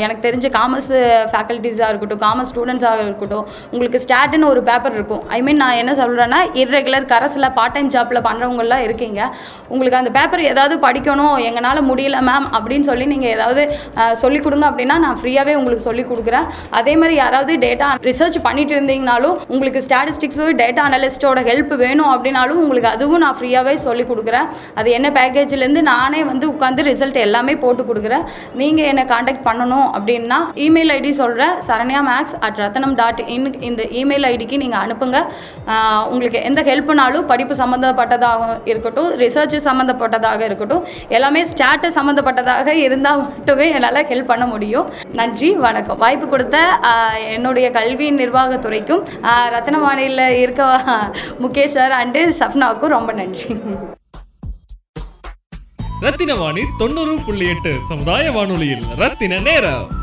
எனக்கு தெரிஞ்ச காமர்ஸ் ஃபேக்கல்ட்டிஸாக இருக்கட்டும் காமர்ஸ் ஸ்டூடெண்ட்ஸாக இருக்கட்டும் உங்களுக்கு ஸ்டாட்டுன்னு ஒரு பேப்பர் இருக்கும். ஐ மீன் நான் என்ன சொல்கிறேன்னா இர்ரெகுலர் கரஸில் பார்ட் டைம் ஜாப்பில் பண்ணுறவங்களாம் இருக்கீங்க. உங்களுக்கு அந்த பேப்பர் ஏதாவது படி படிக்கணும் எங்களால் முடியல மேம் அப்படின்னு சொல்லி நீங்கள் ஏதாவது சொல்லிக் கொடுங்க அப்படின்னா நான் ஃப்ரீயாகவே உங்களுக்கு சொல்லிக் கொடுக்குறேன். அதே மாதிரி யாராவது டேட்டா ரிசர்ச் பண்ணிட்டு இருந்தீங்கனாலும் உங்களுக்கு ஸ்டாட்டிஸ்டிக்ஸு டேட்டா அனலிஸ்ட்டோட ஹெல்ப் வேணும் அப்படின்னாலும் உங்களுக்கு அதுவும் நான் ஃப்ரீயாகவே சொல்லிக் கொடுக்குறேன். அது என்ன பேக்கேஜ்லேருந்து நானே வந்து உட்காந்து ரிசல்ட் எல்லாமே போட்டு கொடுக்குறேன். நீங்கள் என்னை காண்டாக்ட் பண்ணணும் அப்படின்னா இமெயில் ஐடி சொல்கிறேன் Saranya maths at Rathnam dot in இந்த இமெயில் ஐடிக்கு நீங்கள் அனுப்புங்க. உங்களுக்கு எந்த ஹெல்ப்னாலும் படிப்பு சம்மந்தப்பட்டதாக இருக்கட்டும் ரிசர்ச் சம்மந்தப்பட்டதாக இருக்கட்டும் எல்லாமே ஸ்டாட்டு சம்மந்தப்பட்டதாக இருந்தால் மட்டுமே என்னால் ஹெல்ப் பண்ண முடியும். நன்றி வணக்கம். வாய்ப்பு கொடுத்த என்னுடைய கல்வி நிர்வாகத்துறைக்கும் ஆஹ் ரத்னவாணியில் இருக்க முகேஷ் சார் அண்டு சப்னாவுக்கும் ரொம்ப நன்றி. ரத்தின வாணி தொண்ணூறு புள்ளி எட்டு சமுதாய வானொலியில் ரத்தின நேரம்.